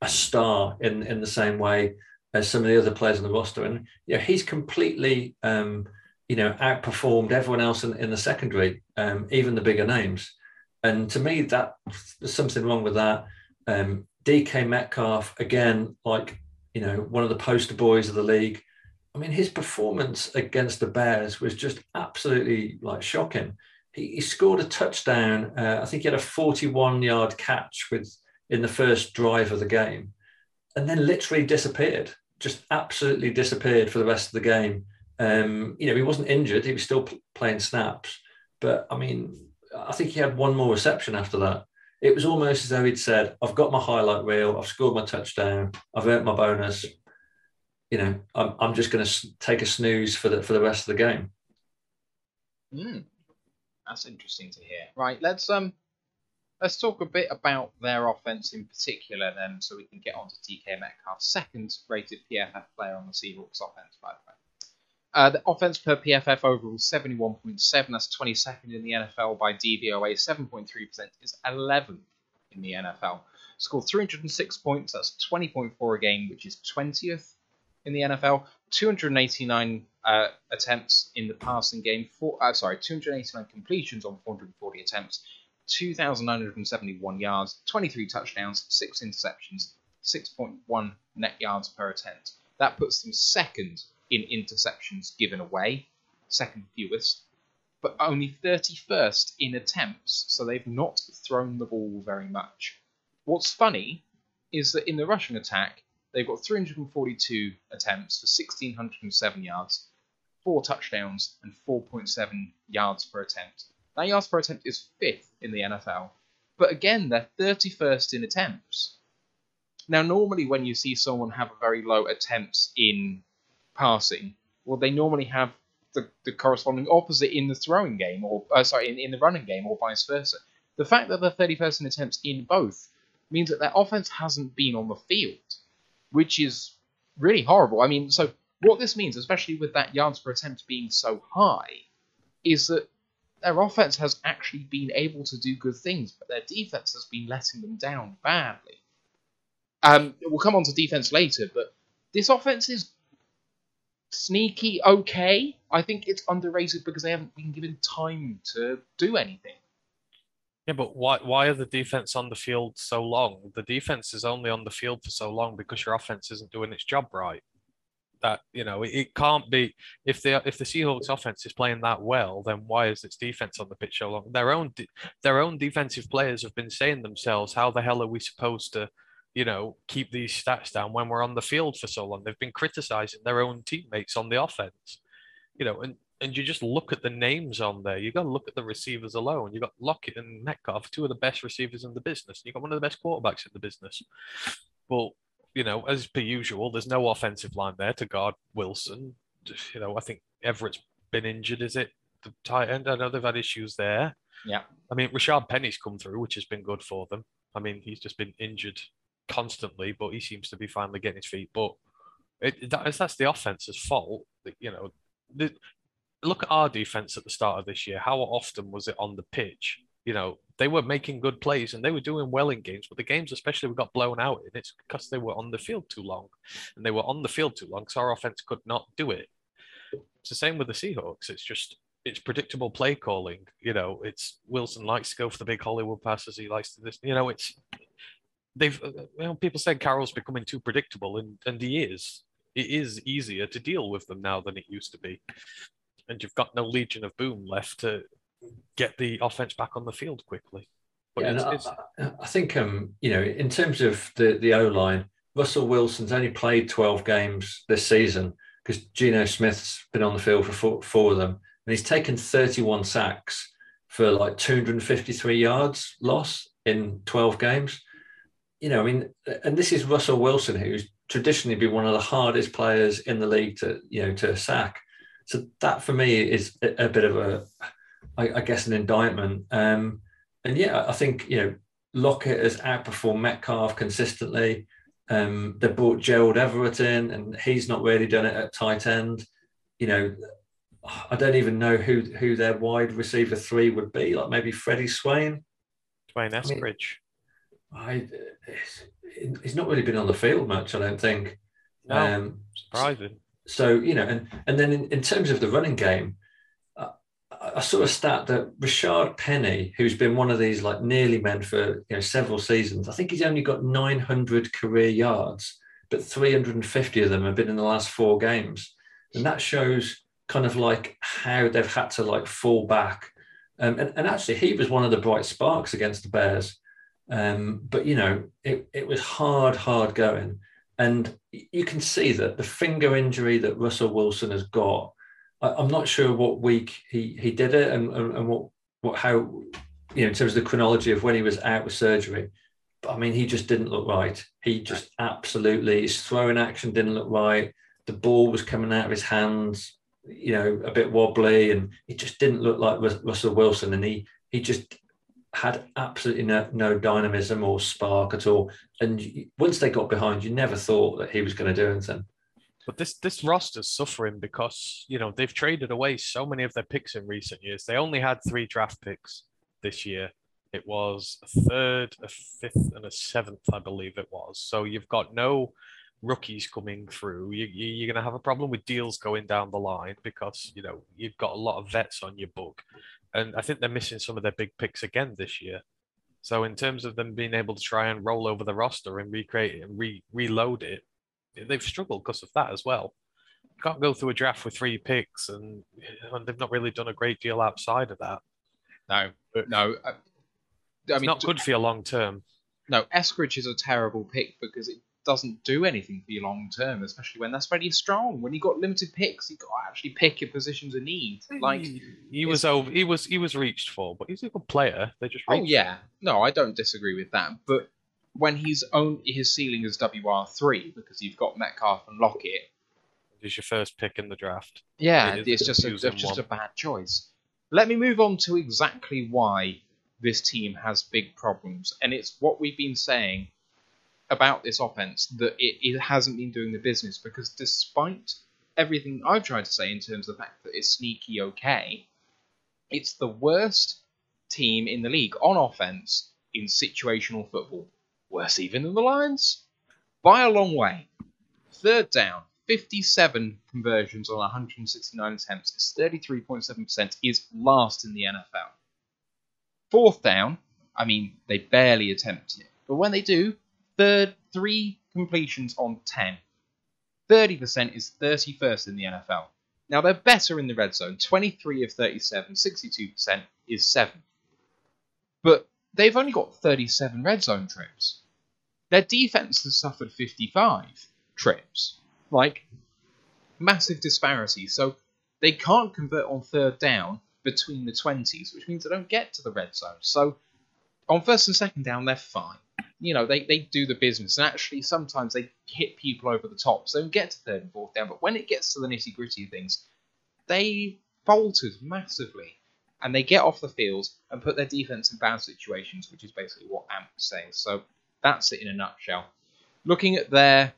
[SPEAKER 6] a star in in the same way as some of the other players on the roster, and you know he's completely um, you know outperformed everyone else in, in the secondary, um, even the bigger names. And to me, that there's something wrong with that. Um, DK Metcalf, again, like, you know, one of the poster boys of the league. I mean, his performance against the Bears was just absolutely like shocking. He, he scored a touchdown. Uh, I think he had a 41 yard catch with in the first drive of the game and then literally disappeared, just absolutely disappeared for the rest of the game. Um, you know, he wasn't injured, he was still playing snaps. But I mean, I think he had one more reception after that it was almost as though he'd said, I've got my highlight reel, I've scored my touchdown, I've earned my bonus. You know, I'm, I'm just going to take a snooze for the for the rest of the game.
[SPEAKER 4] Mm, that's interesting to hear. Right, let's um let's talk a bit about their offense in particular then, so we can get on to DK Metcalf, second rated PFF player on the Seahawks offense, by the way. Uh, the offense per PFF overall 71.7. That's 22nd in the NFL by DVOA. 7.3% is 11th in the NFL. Scored 306 points. That's 20.4 a game, which is 20th in the NFL. 289 uh, attempts in the passing game. Four, uh, sorry, 289 completions on 440 attempts. 2,971 yards, 23 touchdowns, 6 interceptions, 6.1 net yards per attempt. That puts them second in interceptions given away, second fewest, but only 31st in attempts, so they've not thrown the ball very much. What's funny is that in the rushing attack, they've got 342 attempts for 1,607 yards, four touchdowns, and 4.7 yards per attempt. That yards per attempt is fifth in the NFL, but again, they're 31st in attempts. Now, normally when you see someone have a very low attempts in passing, well, they normally have the, the corresponding opposite in the throwing game, or uh, sorry, in, in the running game, or vice versa. The fact that they're 31st in attempts in both means that their offense hasn't been on the field, which is really horrible. I mean, so what this means, especially with that yards per attempt being so high, is that their offense has actually been able to do good things, but their defense has been letting them down badly. Um, we'll come on to defense later, but this offense is sneaky okay. I think it's underrated because they haven't been given time to do anything.
[SPEAKER 5] Yeah, but why why are the defense on the field so long? The defense is only on the field for so long because your offense isn't doing its job right. That you know, it, it can't be if the if the Seahawks offense is playing that well, then why is its defense on the pitch so long? Their own de- their own defensive players have been saying themselves, how the hell are we supposed to, you know, keep these stats down when we're on the field for so long? They've been criticizing their own teammates on the offense, you know, and and you just look at the names on there. You've got to look at the receivers alone. You've got Lockett and Metcalf, two of the best receivers in the business. You've got one of the best quarterbacks in the business. Well, you know, as per usual, there's no offensive line there to guard Wilson. You know, I think Everett's been injured. Is it the tight end? I know they've had issues there.
[SPEAKER 4] Yeah.
[SPEAKER 5] I mean, Rashard Penny's come through, which has been good for them. I mean, he's just been injured constantly, but he seems to be finally getting his feet. But it, that, that's the offense's fault. You know, the, look at our defense at the start of this year. How often was it on the pitch? You know, they were making good plays and they were doing well in games, but the games, especially, we got blown out in. It's because they were on the field too long, and they were on the field too long, so our offense could not do it. It's the same with the Seahawks. It's just it's predictable play calling. You know, it's Wilson likes to go for the big Hollywood passes. He likes to this. You know, it's they've you know people said Carroll's becoming too predictable, and and he is. It is easier to deal with them now than it used to be and you've got no Legion of Boom left to get the offense back on the field quickly. But
[SPEAKER 6] yeah,
[SPEAKER 5] it's, it's,
[SPEAKER 6] I, I think um, you know, in terms of the the O line, Russell Wilson's only played twelve games this season because Geno Smith's been on the field for four, four of them, and he's taken thirty one sacks for like two hundred and fifty three yards loss in twelve games. You know, I mean, and this is Russell Wilson, who's traditionally been one of the hardest players in the league to you know to sack. So that for me is a, a bit of a, I, I guess, an indictment. Um, and yeah, I think you know Lockett has outperformed Metcalf consistently. Um, they brought Gerald Everett in, and he's not really done it at tight end. You know, I don't even know who who their wide receiver three would be. Like maybe Freddie Swain.
[SPEAKER 5] D'Wayne Eskridge.
[SPEAKER 6] I, he's not really been on the field much. I don't think.
[SPEAKER 5] No,
[SPEAKER 6] Um,
[SPEAKER 5] surprising.
[SPEAKER 6] so you know, and and then in, in terms of the running game, uh, I saw a stat that Rashard Penny, who's been one of these like nearly men for you know several seasons, I think he's only got 900 career yards, but 350 of them have been in the last four games, and that shows kind of like how they've had to like fall back. Um, and, and actually, he was one of the bright sparks against the Bears. Um, but you know, it, it was hard, hard going. And you can see that the finger injury that Russell Wilson has got, I, am not sure what week he, he did it and, and, and what, what, how, you know, in terms of the chronology of when he was out with surgery. But I mean, he just didn't look right. He just absolutely, his throwing action didn't look right. The ball was coming out of his hands, you know, a bit wobbly, and it just didn't look like Russell Wilson. And he, he just had absolutely no, no dynamism or spark at all. And once they got behind, you never thought that he was going to do anything.
[SPEAKER 5] But this this roster's suffering because you know they've traded away so many of their picks in recent years. They only had three draft picks this year. It was a third, a fifth, and a seventh, I believe it was. So you've got no rookies coming through. You, you, you're going to have a problem with deals going down the line because you know you've got a lot of vets on your book, and I think they're missing some of their big picks again this year. So in terms of them being able to try and roll over the roster and recreate it and re- reload it, they've struggled because of that as well. You can't go through a draft with three picks, and, and they've not really done a great deal outside of that.
[SPEAKER 4] No, no. I, I
[SPEAKER 5] It's
[SPEAKER 4] mean,
[SPEAKER 5] not good for your long term.
[SPEAKER 4] no. Eskridge is a terrible pick because it doesn't do anything for you long term, especially when that's when you're strong. When you've got limited picks, you've got to actually pick your positions of need. Like,
[SPEAKER 5] he, was over, he was he was reached for, but he's a good player. They just
[SPEAKER 4] oh yeah, no, I don't disagree with that. But when he's own his ceiling is WR three because you've got Metcalf and Lockett,
[SPEAKER 5] He's your first pick in the draft.
[SPEAKER 4] yeah,
[SPEAKER 5] It is
[SPEAKER 4] it's just a, just a bad choice. Let me move on to exactly why this team has big problems, and it's what we've been saying about this offense that it, it hasn't been doing the business because despite everything I've tried to say in terms of the fact that it's sneaky okay, it's the worst team in the league on offense in situational football. Worse even than the Lions by a long way. Third down, 57 conversions on 169 attempts, it's 33.7%, is last in the NFL. Fourth down, I mean, they barely attempt it, but when they do, third, three completions on 10. 30% is 31st in the NFL. Now they're better in the red zone, 23 of 37, 62% is 7. But they've only got 37 red zone trips. Their defense has suffered 55 trips. Like, massive disparity. So they can't convert on third down between the 20s, which means they don't get to the red zone. So on first and second down, they're fine. You know, they, they do the business. And actually, sometimes they hit people over the top. So they get to third and fourth down. But when it gets to the nitty gritty things, they faltered massively. And they get off the field and put their defense in bad situations, which is basically what Amp says. So that's it in a nutshell. Looking at their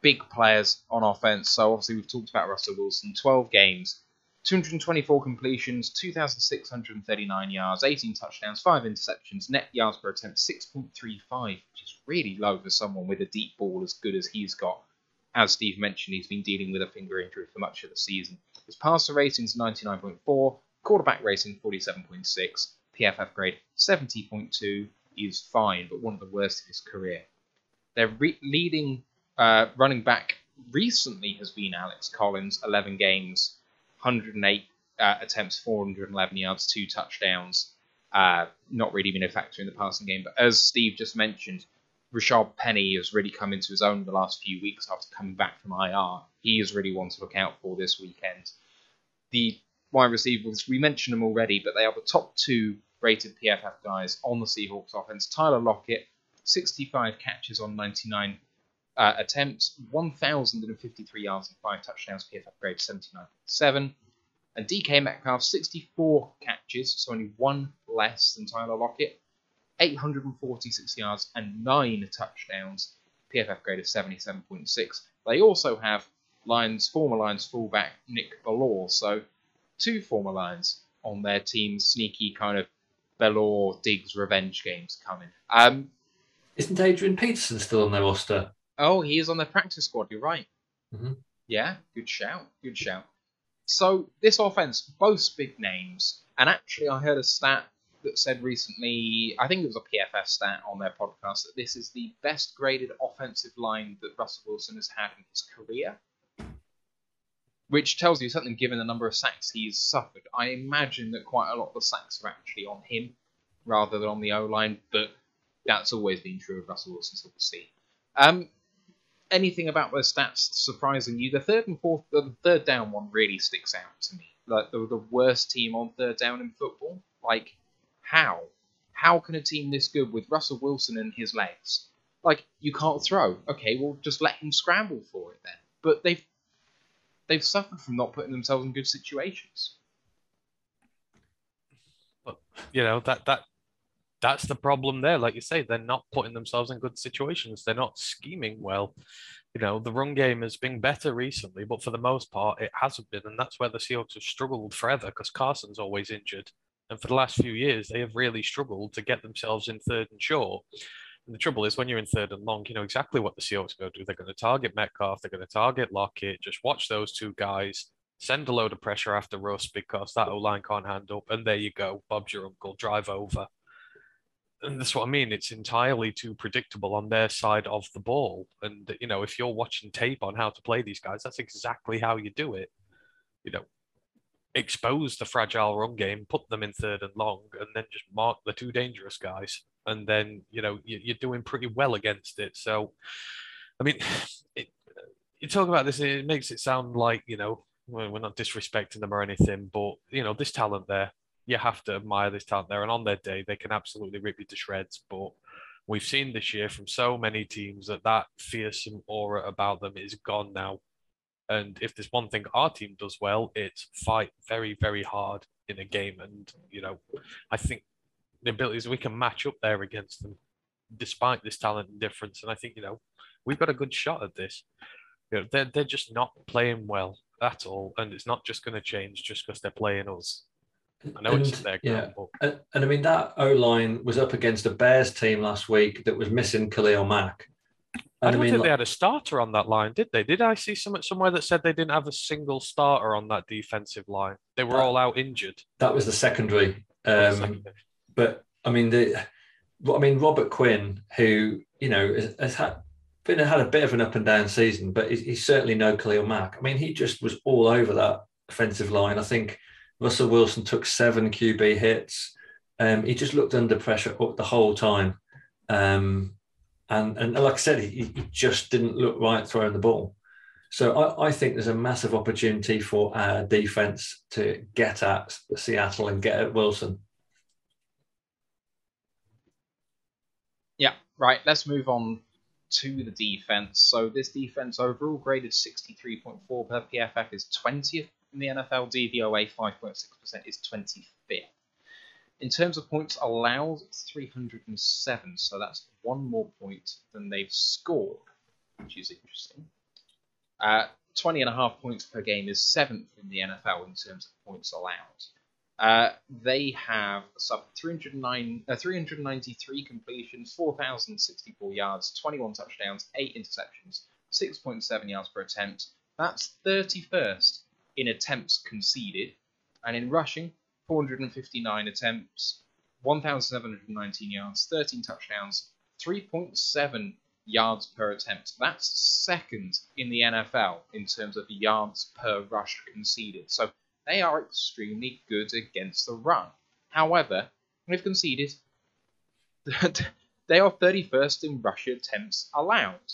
[SPEAKER 4] big players on offense, so obviously we've talked about Russell Wilson, 12 games, 224 completions, 2,639 yards, 18 touchdowns, 5 interceptions, net yards per attempt 6.35, which is really low for someone with a deep ball as good as he's got. As Steve mentioned, he's been dealing with a finger injury for much of the season. His passer rating is 99.4, quarterback rating 47.6, PFF grade 70.2 is fine, but one of the worst of his career. Their re- leading uh, running back recently has been Alex Collins, 11 games, 108 uh, attempts, 411 yards, two touchdowns. Uh, not really been a factor in the passing game, but as Steve just mentioned, Rashaad Penny has really come into his own the last few weeks after coming back from IR. He is really one to look out for this weekend. The wide receivers, we mentioned them already, but they are the top two rated PFF guys on the Seahawks offense. Tyler Lockett, 65 catches on 99 uh, attempts, 1,053 yards and 5 touchdowns, PFF grade 79.7. And DK Metcalf, 64 catches, so only one less than Tyler Lockett, 846 yards and 9 touchdowns, PFF grade of 77.6. They also have Lions, former Lions fullback Nick Bellore, so two former Lions on their team's sneaky kind of Bellore Diggs revenge games coming. Um,
[SPEAKER 6] Isn't Adrian Peterson still on their roster?
[SPEAKER 4] Oh, he is on the practice squad. You're right.
[SPEAKER 6] Mhm.
[SPEAKER 4] Yeah, good shout. Good shout. So this offense boasts big names, and actually, I heard a stat that said recently, I think it was a PFF stat on their podcast, that this is the best graded offensive line that Russell Wilson has had in his career. Which tells you something given the number of sacks he's suffered. I imagine that quite a lot of the sacks are actually on him rather than on the O line, but that's always been true of Russell Wilson, so we'll see. Um, anything about those stats surprising you? The third and fourth, the third down one really sticks out to me. Like the, the worst team on third down in football. Like how? How can a team this good with Russell Wilson and his legs? Like you can't throw. Okay, well just let him scramble for it then. But they've they've suffered from not putting themselves in good situations.
[SPEAKER 5] But you know that that that's the problem there. Like you say, they're not putting themselves in good situations. They're not scheming well. You know, the run game has been better recently, but for the most part, it hasn't been, and that's where the Seahawks have struggled forever because Carson's always injured, and for the last few years, they have really struggled to get themselves in third and short. And the trouble is, when you're in third and long, you know exactly what the Seahawks are going to do. They're going to target Metcalf. They're going to target Lockett. Just watch those two guys. Send a load of pressure after Russ because that O line can't handle. And there you go. Bob's your uncle. Drive over. And that's what I mean. It's entirely too predictable on their side of the ball. And, you know, if you're watching tape on how to play these guys, that's exactly how you do it. You know, expose the fragile run game, put them in third and long, and then just mark the two dangerous guys. And then, you know, you- you're doing pretty well against it. So, I mean, it, you talk about this, it makes it sound like you know we're not disrespecting them or anything, but you know this talent there, you have to admire this talent there, and on their day they can absolutely rip you to shreds. But we've seen this year from so many teams that that fearsome aura about them is gone now. And if there's one thing our team does well, it's fight very, very hard in a game. And you know, I think the abilities we can match up there against them, despite this talent and difference. And I think you know we've got a good shot at this. You know, they're they're just not playing well at all, and it's not just going to change just because they're playing us. I know it's
[SPEAKER 6] And,
[SPEAKER 5] their
[SPEAKER 6] yeah. And, and I mean, that O line was up against a Bears team last week that was missing Khalil Mack.
[SPEAKER 5] I
[SPEAKER 6] And
[SPEAKER 5] don't
[SPEAKER 6] mean,
[SPEAKER 5] think they had a starter on that line, did they? Did I see some somewhere that said they didn't have a single starter on that defensive line? They were
[SPEAKER 6] Uh,
[SPEAKER 5] all out injured.
[SPEAKER 6] that was the secondary. Um,
[SPEAKER 5] secondary.
[SPEAKER 6] but I mean, the, I mean, Robert Quinn, who you know has, has had been had a bit of an up and down season, but he's, he's certainly no Khalil Mack. I mean, he just was all over that offensive line. I think Russell Wilson took seven QB hits. Um, he just looked under pressure the whole time, um, and and like I said, he, he just didn't look right throwing the ball. So I, I think there's a massive opportunity for our defense to get at Seattle and get at Wilson.
[SPEAKER 4] Yeah, right. Let's move on to the defense. So this defense overall graded 63.4 per PFF is 20th in the NFL. DVOA 5.6% is 25th. In terms of points allowed, it's 307. So that's one more point than they've scored, which is interesting. Uh, 20 and a half points per game is seventh in the NFL in terms of points allowed. Uh, they have sub 309, uh, 393 completions, 4,064 yards, 21 touchdowns, 8 interceptions, 6.7 yards per attempt. That's 31st in attempts conceded. And in rushing, 459 attempts, 1,719 yards, 13 touchdowns, 3.7 yards per attempt. That's second in the NFL in terms of yards per rush conceded. So they are extremely good against the run. However, they've conceded they are 31st in rush attempts allowed.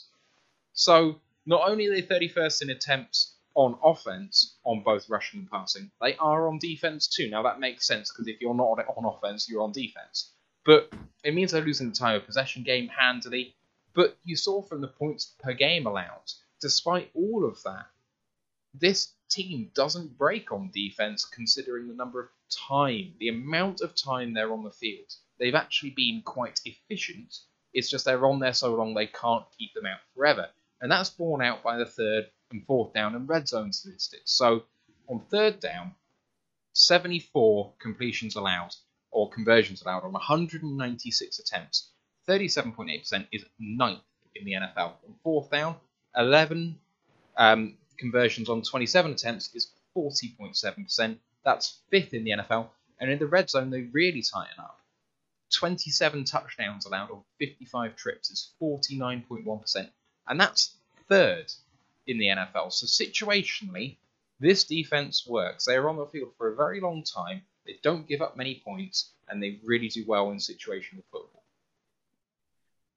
[SPEAKER 4] So not only are they 31st in attempts on offense on both rushing and passing, they are on defense too. Now that makes sense because if you're not on offense, you're on defense. But it means they're losing the time of possession game handily. But you saw from the points per game allowed, despite all of that, this team doesn't break on defense considering the number of time, the amount of time they're on the field. They've actually been quite efficient. It's just they're on there so long they can't keep them out forever. And that's borne out by the third and fourth down and red zone statistics. So on third down, 74 completions allowed or conversions allowed on 196 attempts. 37.8% is ninth in the NFL. On fourth down, 11 um, conversions on 27 attempts is 40.7%. That's fifth in the NFL. And in the red zone, they really tighten up. 27 touchdowns allowed on 55 trips is 49.1%. And that's third in the NFL. So situationally, this defense works. They are on the field for a very long time. They don't give up many points, and they really do well in situational football.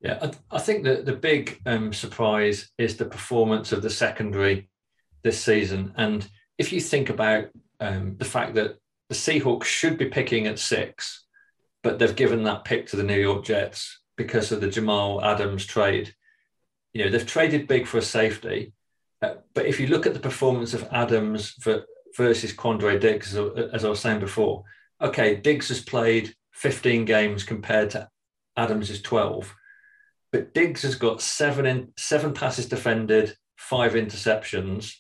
[SPEAKER 6] Yeah, I, I think that the big um, surprise is the performance of the secondary this season. And if you think about um, the fact that the Seahawks should be picking at six, but they've given that pick to the New York Jets because of the Jamal Adams trade. You know, they've traded big for a safety. Uh, but if you look at the performance of Adams ver- versus Quandre Diggs, as, I was saying before, okay, Diggs has played 15 games compared to Adams' 12 but Diggs has got seven in, seven passes defended, five interceptions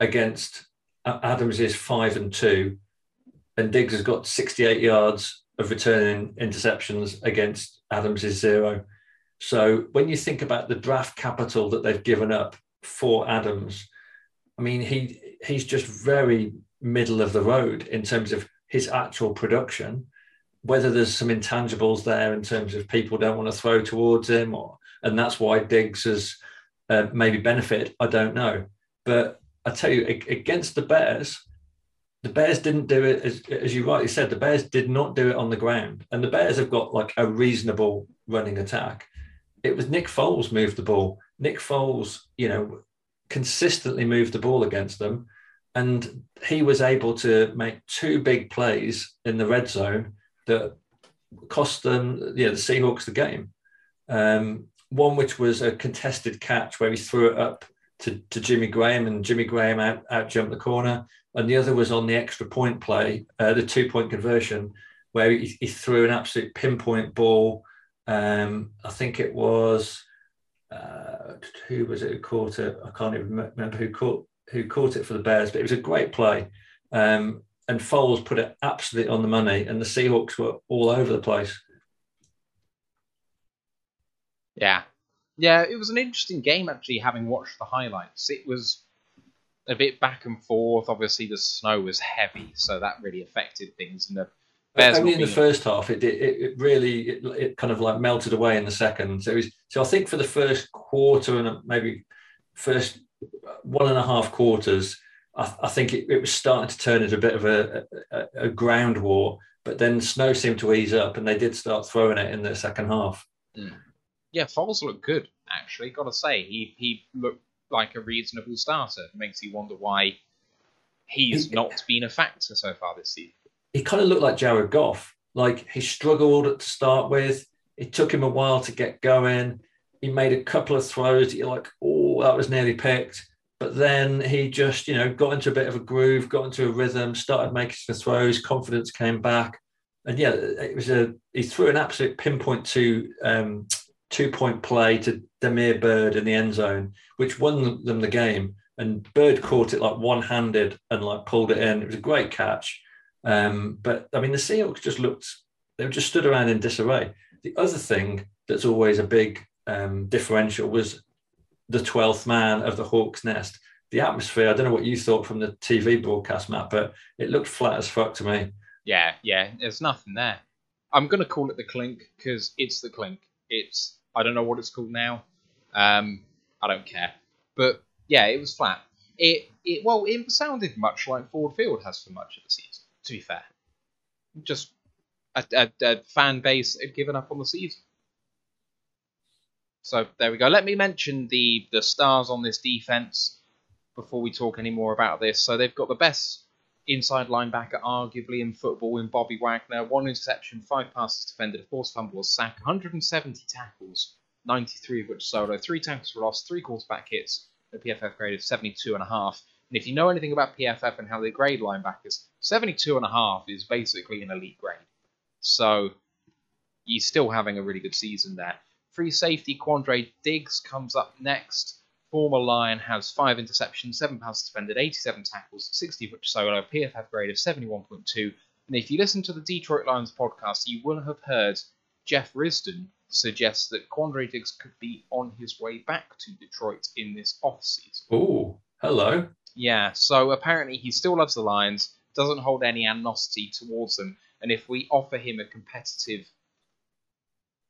[SPEAKER 6] against Adams is five and two, and Diggs has got 68 yards of returning interceptions against Adams is zero. So when you think about the draft capital that they've given up for Adams, I mean he he's just very middle of the road in terms of his actual production whether there's some intangibles there in terms of people don't want to throw towards him, or and that's why Diggs has uh, maybe benefited. I don't know, but I tell you, against the Bears, the Bears didn't do it as, as you rightly said. The Bears did not do it on the ground, and the Bears have got like a reasonable running attack. It was Nick Foles moved the ball Nick Foles, you know, consistently moved the ball against them, and he was able to make two big plays in the red zone that cost them, yeah, the Seahawks the game. Um, one which was a contested catch where he threw it up to, to Jimmy Graham and Jimmy Graham out, out jumped the corner. And the other was on the extra point play, uh, the two point conversion, where he, he, threw an absolute pinpoint ball. Um, I think it was uh, who was it who caught it? I can't even remember who caught who caught it for the Bears, but it was a great play. Um, and Foles put it absolutely on the money, and the Seahawks were all over the place.
[SPEAKER 4] Yeah. Yeah, it was an interesting game actually, having watched the highlights. It was a bit back and forth. Obviously, the snow was heavy, so that really affected things. And the
[SPEAKER 6] Bears only in the first half, it, it, it really it, it, kind of like melted away in the second. So, was, so I think for the first quarter and maybe first one and a half quarters, I, I think it, it, was starting to turn into a bit of a, a, a ground war. But then snow seemed to ease up, and they did start throwing it in the second half.
[SPEAKER 4] Mm yeah, Foles looked good actually. Got to say, he he looked like a reasonable starter. It makes you wonder why he's not been a factor so far this season.
[SPEAKER 6] He kind of looked like Jared Goff. Like he struggled to start with. It took him a while to get going. He made a couple of throws you're like, oh, that was nearly picked. But then he just, you know, got into a bit of a groove, got into a rhythm, started making some throws, confidence came back. And yeah, it was a he threw an absolute pinpoint to um, two point play to Damiere Byrd in the end zone, which won them the game. And Byrd caught it like one handed and like pulled it in. It was a great catch. Um, but I mean, the Seahawks just looked, they just stood around in disarray. The other thing that's always a big um, differential was the 12th man of the Hawks nest. The atmosphere, I don't know what you thought from the TV broadcast, Matt, but it looked flat as fuck to me.
[SPEAKER 4] Yeah, yeah, there's nothing there. I'm going to call it the clink because it's the clink. It's I don't know what it's called now. Um, I don't care. But yeah, it was flat. It it well, it sounded much like Ford Field has for much of the season. To be fair, just a, a, a fan base had given up on the season. So there we go. Let me mention the the stars on this defense before we talk any more about this. So they've got the best inside linebacker, arguably in football, in Bobby Wagner. One interception, five passes defended, a forced fumble, a sack, 170 tackles, 93 of which solo, three tackles for loss, three quarterback hits, a PFF grade of 72 and a half. And if you know anything about PFF and how they grade linebackers, 72 and a half is basically an elite grade. So he's still having a really good season there. Free safety Quandre Diggs comes up next. Former Lion has five interceptions, seven passes defended, 87 tackles, 60 of which solo, PFF grade of 71.2. And if you listen to the Detroit Lions podcast, you will have heard Jeff Risdon suggest that Quandre Diggs could be on his way back to Detroit in this offseason.
[SPEAKER 6] Oh, hello.
[SPEAKER 4] Yeah, so apparently he still loves the Lions, doesn't hold any animosity towards them, and if we offer him a competitive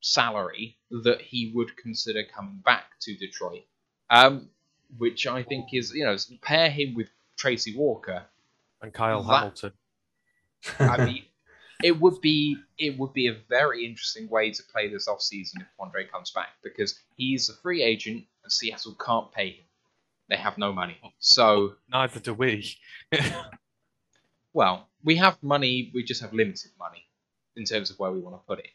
[SPEAKER 4] salary, that he would consider coming back to Detroit um, which I think is you know pair him with Tracy Walker
[SPEAKER 5] and Kyle that, Hamilton.
[SPEAKER 4] I mean, it would be it would be a very interesting way to play this off season if Andre comes back because he's a free agent and Seattle can't pay him. They have no money, oh. so
[SPEAKER 5] neither do we.
[SPEAKER 4] well, we have money. We just have limited money in terms of where we want to put it.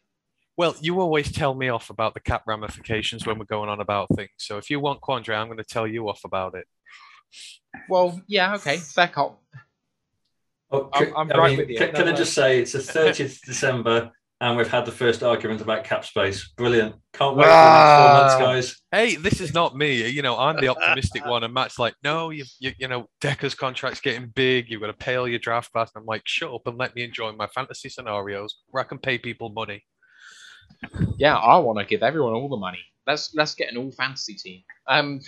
[SPEAKER 5] Well, you always tell me off about the cap ramifications when we're going on about things. So if you want Quandre, I'm going to tell you off about it.
[SPEAKER 4] Well, yeah, okay, fair cop.
[SPEAKER 6] Oh, I'm, I'm I right mean, with you. Can, can I just say it's the 30th December and we've had the first argument about cap space. Brilliant. Can't wait ah. for four months, guys.
[SPEAKER 5] Hey, this is not me. You know, I'm the optimistic one. And Matt's like, no, you, you, you know, Decker's contract's getting big. You've got to pay all your draft class. And I'm like, shut up and let me enjoy my fantasy scenarios where I can pay people money.
[SPEAKER 4] Yeah, I want to give everyone all the money. Let's let's get an all fantasy team. Um,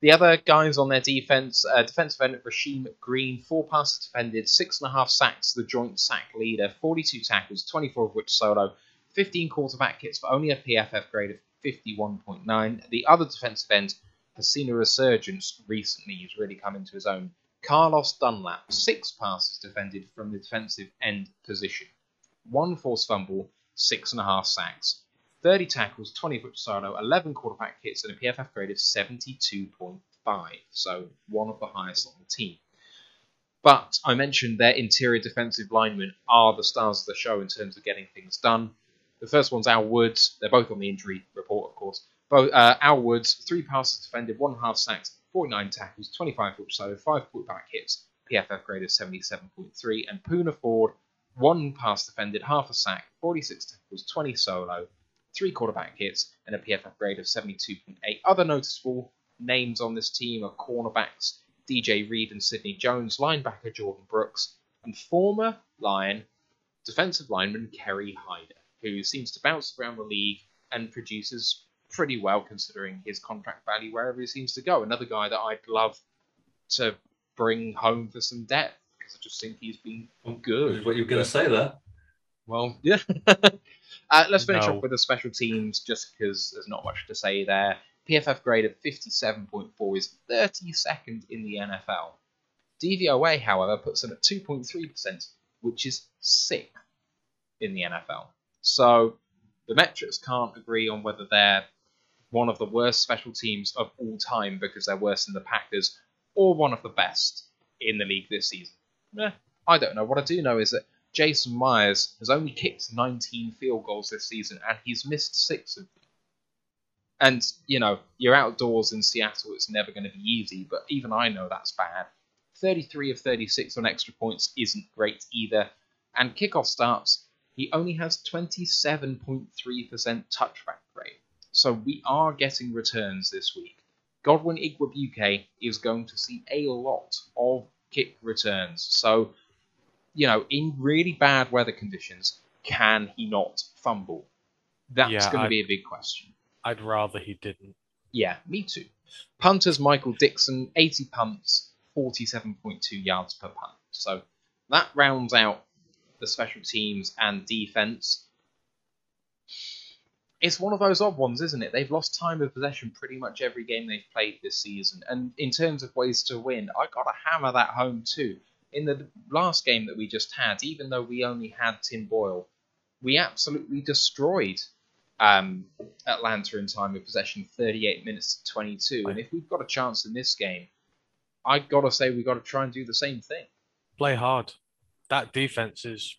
[SPEAKER 4] the other guys on their defense, uh, defensive end Rasheem Green, four passes defended, six and a half sacks, the joint sack leader, 42 tackles, 24 of which solo, 15 quarterback hits for only a PFF grade of 51.9. The other defensive end has seen a resurgence recently. He's really come into his own. Carlos Dunlap, six passes defended from the defensive end position, one forced fumble, six and a half sacks. 30 tackles, 20 foot solo, 11 quarterback hits, and a PFF grade of 72.5. So one of the highest on the team. But I mentioned their interior defensive linemen are the stars of the show in terms of getting things done. The first one's Al Woods. They're both on the injury report, of course. Both, uh, Al Woods, three passes defended, one half sacks, 49 tackles, 25 foot solo, five quarterback hits, PFF grade of 77.3. And Poona Ford, one pass defended, half a sack, 46 tackles, 20 solo, three quarterback hits, and a PFF grade of 72.8. Other noticeable names on this team are cornerbacks DJ Reed and Sidney Jones, linebacker Jordyn Brooks, and former Lion defensive lineman Kerry Hyder, who seems to bounce around the league and produces pretty well considering his contract value wherever he seems to go. Another guy that I'd love to bring home for some depth because I just think he's been good.
[SPEAKER 6] What you were going to say there?
[SPEAKER 4] Well, yeah. uh, let's finish
[SPEAKER 5] No.
[SPEAKER 4] off with the special teams just because there's not much to say there. PFF grade of 57.4 is 32nd in the NFL. DVOA, however, puts them at 2.3%, which is sixth in the NFL. So the metrics can't agree on whether they're one of the worst special teams of all time because they're worse than the Packers, or one of the best in the league this season. Eh, I don't know. What I do know is that Jason Myers has only kicked 19 field goals this season, and he's missed six of them. And, you know, you're outdoors in Seattle, it's never going to be easy, but even I know that's bad. 33 of 36 on extra points isn't great either. And kickoff starts, he only has 27.3% touchback rate. So we are getting returns this week. Godwin Igwebuike is going to see a lot of kick returns. So, you know, in really bad weather conditions, can he not fumble? That's
[SPEAKER 5] Yeah,
[SPEAKER 4] going to be a big question.
[SPEAKER 5] I'd rather he didn't.
[SPEAKER 4] Yeah, me too. Punters Michael Dickson, 80 punts, 47.2 yards per punt. So that rounds out the special teams and defense. It's one of those odd ones, isn't it? They've lost time of possession pretty much every game they've played this season. And in terms of ways to win, I got to hammer that home too. In the last game that we just had, even though we only had Tim Boyle, we absolutely destroyed um, Atlanta in time of possession, 38 minutes to 22. And if we've got a chance in this game, I got to say we've got to try and do the same thing.
[SPEAKER 5] Play hard. That defense is,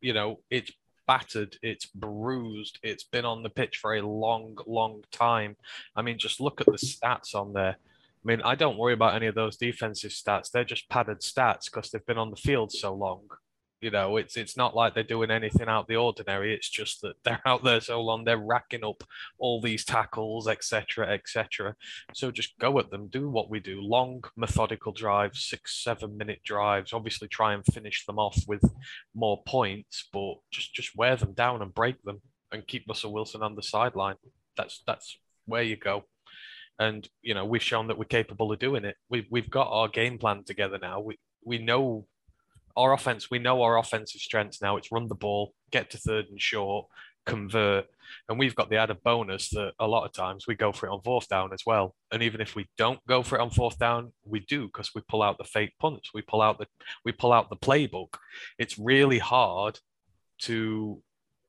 [SPEAKER 5] you know, it's battered, it's bruised, it's been on the pitch for a long, long time. I mean, just look at the stats on there. I mean, I don't worry about any of those defensive stats. They're just padded stats because they've been on the field so long. You know, it's it's not like they're doing anything out the ordinary. It's just that they're out there so long, they're racking up all these tackles, etc., etc. So just go at them, do what we do: long, methodical drives, six, seven-minute drives. Obviously, try and finish them off with more points, but just just wear them down and break them, and keep Russell Wilson on the sideline. That's that's where you go. And you know, we've shown that we're capable of doing it. We've we've got our game plan together now. We we know our offense, we know our offensive strengths now. It's run the ball, get to third and short, convert. And we've got the added bonus that a lot of times we go for it on fourth down as well. And even if we don't go for it on fourth down, we do because we pull out the fake punts, we pull out the we pull out the playbook. It's really hard to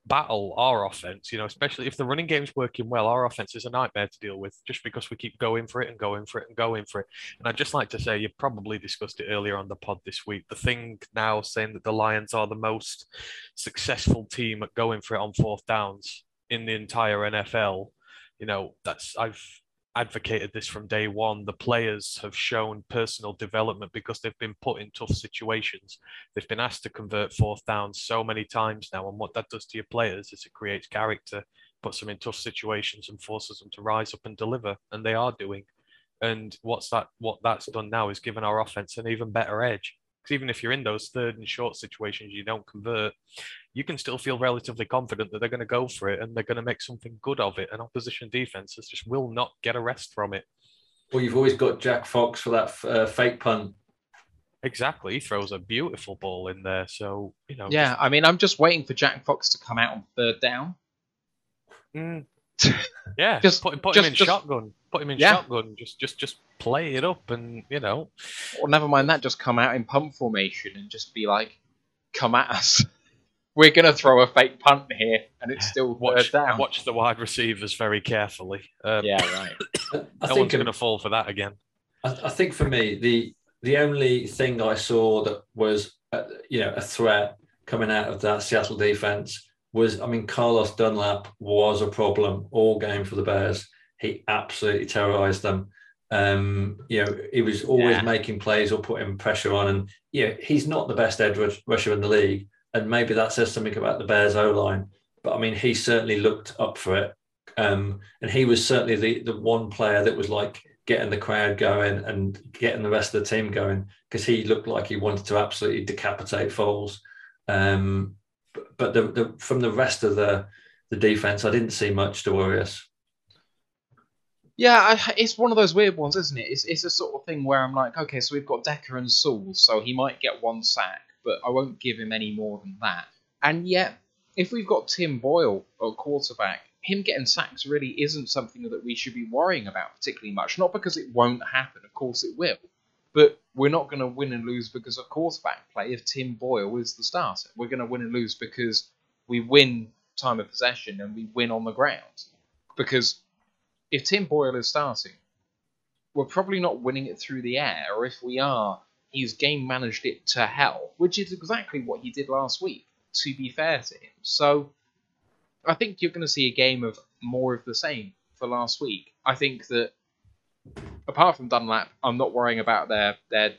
[SPEAKER 5] battle our offense, you know, especially if the running game's working well, our offense is a nightmare to deal with just because we keep going for it and going for it and going for it. And I'd just like to say, you probably discussed it earlier on the pod this week. The thing now saying that the Lions are the most successful team at going for it on fourth downs in the entire NFL, you know, that's, I've, advocated this from day one. The players have shown personal development because they've been put in tough situations. They've been asked to convert fourth downs so many times now. And what that does to your players is it creates character, puts them in tough situations and forces them to rise up and deliver. And they are doing. And what's that what that's done now is given our offense an even better edge. Because even if you're in those third and short situations, you don't convert, you can still feel relatively confident that they're going to go for it and they're going to make something good of it. And opposition defenses just will not get a rest from it.
[SPEAKER 6] Well, you've always got Jack Fox for that uh, fake punt.
[SPEAKER 5] Exactly. He throws a beautiful ball in there. So, you know.
[SPEAKER 4] Yeah, I mean, I'm just waiting for Jack Fox to come out on third down.
[SPEAKER 5] Mm. Yeah,
[SPEAKER 4] Just-
[SPEAKER 5] just put, put
[SPEAKER 4] just-
[SPEAKER 5] him in
[SPEAKER 4] just-
[SPEAKER 5] shotgun. Put him in
[SPEAKER 4] Yeah.
[SPEAKER 5] shotgun. Just, just, just play it up, and you know,
[SPEAKER 4] Or never mind that, just come out in pump formation and just be like, come at us. we're gonna throw a fake punt here, and it's still
[SPEAKER 5] Watch,
[SPEAKER 4] third down.
[SPEAKER 5] watch the wide receivers very carefully. Um,
[SPEAKER 4] Yeah, right.
[SPEAKER 6] I
[SPEAKER 5] no
[SPEAKER 6] think
[SPEAKER 5] one's going to fall for that again.
[SPEAKER 6] I, I think for me, the the only thing I saw that was uh, you know a threat coming out of that Seattle defense was, I mean, Carlos Dunlap was a problem all game for the Bears. He absolutely terrorized them. Um, you know, he was always
[SPEAKER 4] Yeah.
[SPEAKER 6] making plays or putting pressure on, and yeah, he's not the best edge rusher in the league, and maybe that says something about the Bears O line. But I mean, he certainly looked up for it, um, and he was certainly the the one player that was like getting the crowd going and getting the rest of the team going because he looked like he wanted to absolutely decapitate Foles. Um, but the, the from the rest of the the defense, I didn't see much to worry us.
[SPEAKER 4] Yeah, I, it's one of those weird ones, isn't it? It's, it's a sort of thing where I'm like, okay, so we've got Decker and Sewell, so he might get one sack, but I won't give him any more than that. And yet, if we've got Tim Boyle at quarterback, him getting sacks really isn't something that we should be worrying about particularly much. Not because it won't happen, of course it will, but we're not going to win and lose because of quarterback play if Tim Boyle is the starter. We're going to win and lose because we win time of possession and we win on the ground. Because if Tim Boyle is starting, we're probably not winning it through the air, or if we are, he's game managed it to hell, which is exactly what he did last week, to be fair to him. So I think you're going to see a game of more of the same for last week. I think that apart from Dunlap, I'm not worrying about their, their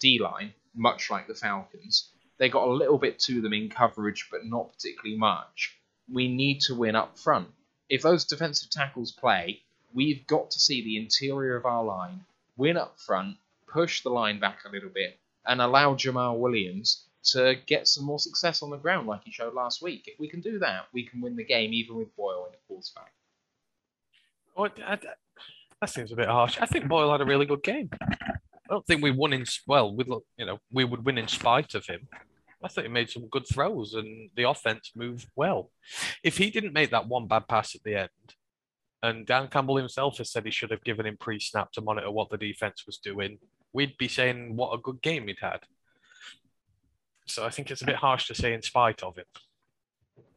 [SPEAKER 4] D line, much like the Falcons. They got a little bit to them in coverage, but not particularly much. We need to win up front. If those defensive tackles play, we've got to see the interior of our line win up front, push the line back a little bit, and allow Jamaal Williams to get some more success on the ground like he showed last week. If we can do that, we can win the game even with Boyle in the quarterback.
[SPEAKER 5] Well, that seems a bit harsh. I think Boyle had a really good game. I don't think we won in well. We look, you know, we would win in spite of him. I thought he made some good throws and the offense moved well. If he didn't make that one bad pass at the end, and Dan Campbell himself has said he should have given him pre-snap to monitor what the defense was doing, we'd be saying what a good game he'd had. So I think it's a bit harsh to say in spite of him.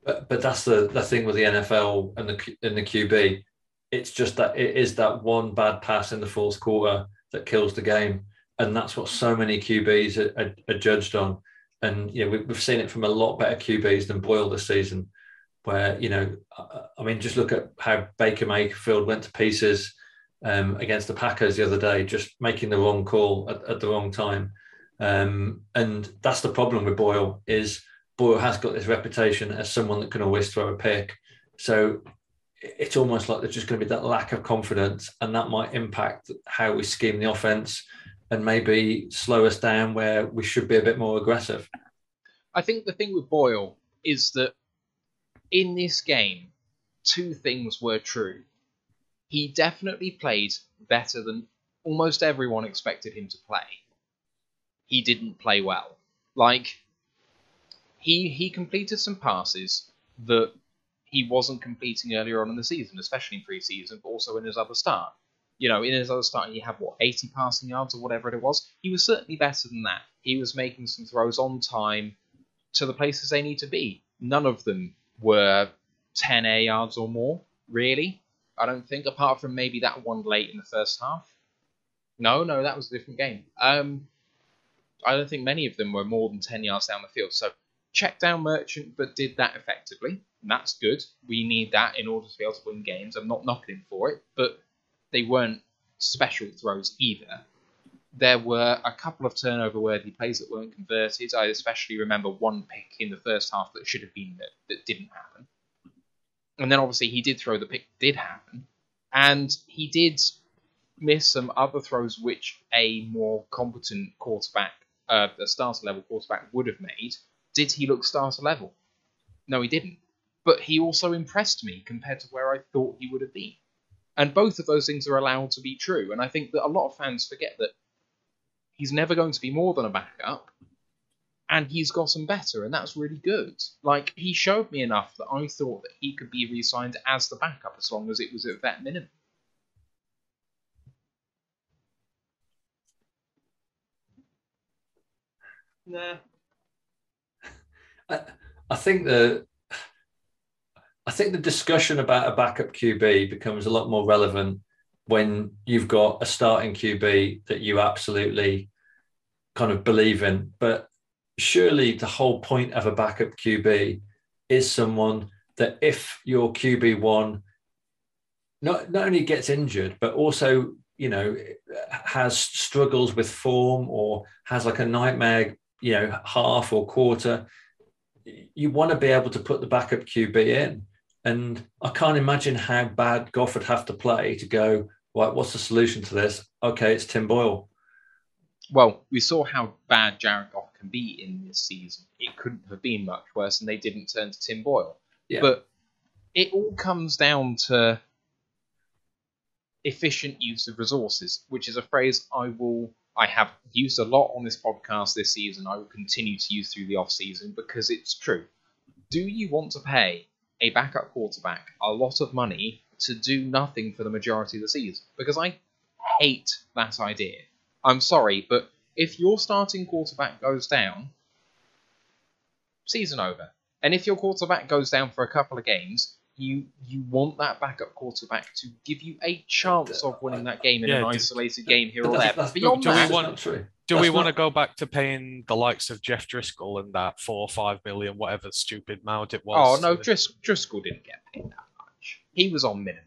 [SPEAKER 6] But, but that's the, the thing with the NFL and the and the QB. It's just that it is that one bad pass in the fourth quarter that kills the game, and that's what so many QBs are, are, are judged on. And yeah, we, we've seen it from a lot better QBs than Boyle this season, where you know, I, I mean, just look at how Baker Mayfield went to pieces um, against the Packers the other day, just making the wrong call at, at the wrong time. Um, and that's the problem with Boyle is Boyle has got this reputation as someone that can always throw a pick. So it's almost like there's just going to be that lack of confidence, and that might impact how we scheme the offense and maybe slow us down where we should be a bit more aggressive.
[SPEAKER 4] I think the thing with Boyle is that in this game, two things were true. He definitely played better than almost everyone expected him to play. He didn't play well. Like he he completed some passes that he wasn't completing earlier on in the season, especially in preseason, but also in his other start. You know, in his other start, he had what 80 passing yards or whatever it was. He was certainly better than that. He was making some throws on time to the places they need to be. None of them were 10 air yards or more, really. I don't think, apart from maybe that one late in the first half. No, no, that was a different game. Um, I don't think many of them were more than 10 yards down the field. So check down Merchant, but did that effectively. And that's good. We need that in order to be able to win games. I'm not knocking him for it, but they weren't special throws either. There were a couple of turnover worthy plays that weren't converted. I especially remember one pick in the first half that should have been that, that didn't happen. And then obviously he did throw the pick did happen. And he did miss some other throws which a more competent quarterback, uh, a starter level quarterback would have made. Did he look starter level? No, he didn't. But he also impressed me compared to where I thought he would have been. And both of those things are allowed to be true. And I think that a lot of fans forget that he's never going to be more than a backup. And he's gotten better, and that's really good. Like, he showed me enough that I thought that he could be re signed as the backup as long as it was at that minimum. Nah.
[SPEAKER 6] I, I think the I think the discussion about a backup QB becomes a lot more relevant when you've got a starting QB that you absolutely kind of believe in. But surely the whole point of a backup QB is someone that if your QB one not not only gets injured, but also you know has struggles with form or has like a nightmare you know half or quarter you want to be able to put the backup QB in. And I can't imagine how bad Goff would have to play to go, right, what's the solution to this? Okay, it's Tim Boyle.
[SPEAKER 4] Well, we saw how bad Jared Goff can be in this season. It couldn't have been much worse, and they didn't turn to Tim Boyle.
[SPEAKER 6] Yeah.
[SPEAKER 4] But it all comes down to efficient use of resources, which is a phrase I will I have used a lot on this podcast this season. I will continue to use through the off season because it's true. Do you want to pay a backup quarterback a lot of money to do nothing for the majority of the season? Because I hate that idea. I'm sorry, but if your starting quarterback goes down, season over. And if your quarterback goes down for a couple of games, you you want that backup quarterback to give you a chance of winning that game in
[SPEAKER 5] Yeah,
[SPEAKER 4] an
[SPEAKER 5] d-
[SPEAKER 4] isolated game here or there.
[SPEAKER 6] that's-
[SPEAKER 4] Beyond
[SPEAKER 5] do we
[SPEAKER 4] that,
[SPEAKER 5] want-
[SPEAKER 6] not true.
[SPEAKER 5] Do
[SPEAKER 6] That's
[SPEAKER 5] we want to go back to paying the likes of Jeff Driskel and that four or five million, whatever stupid amount it was?
[SPEAKER 4] oh no,
[SPEAKER 5] to-
[SPEAKER 4] Dris- Driskel didn't get paid that much. He was on minimum.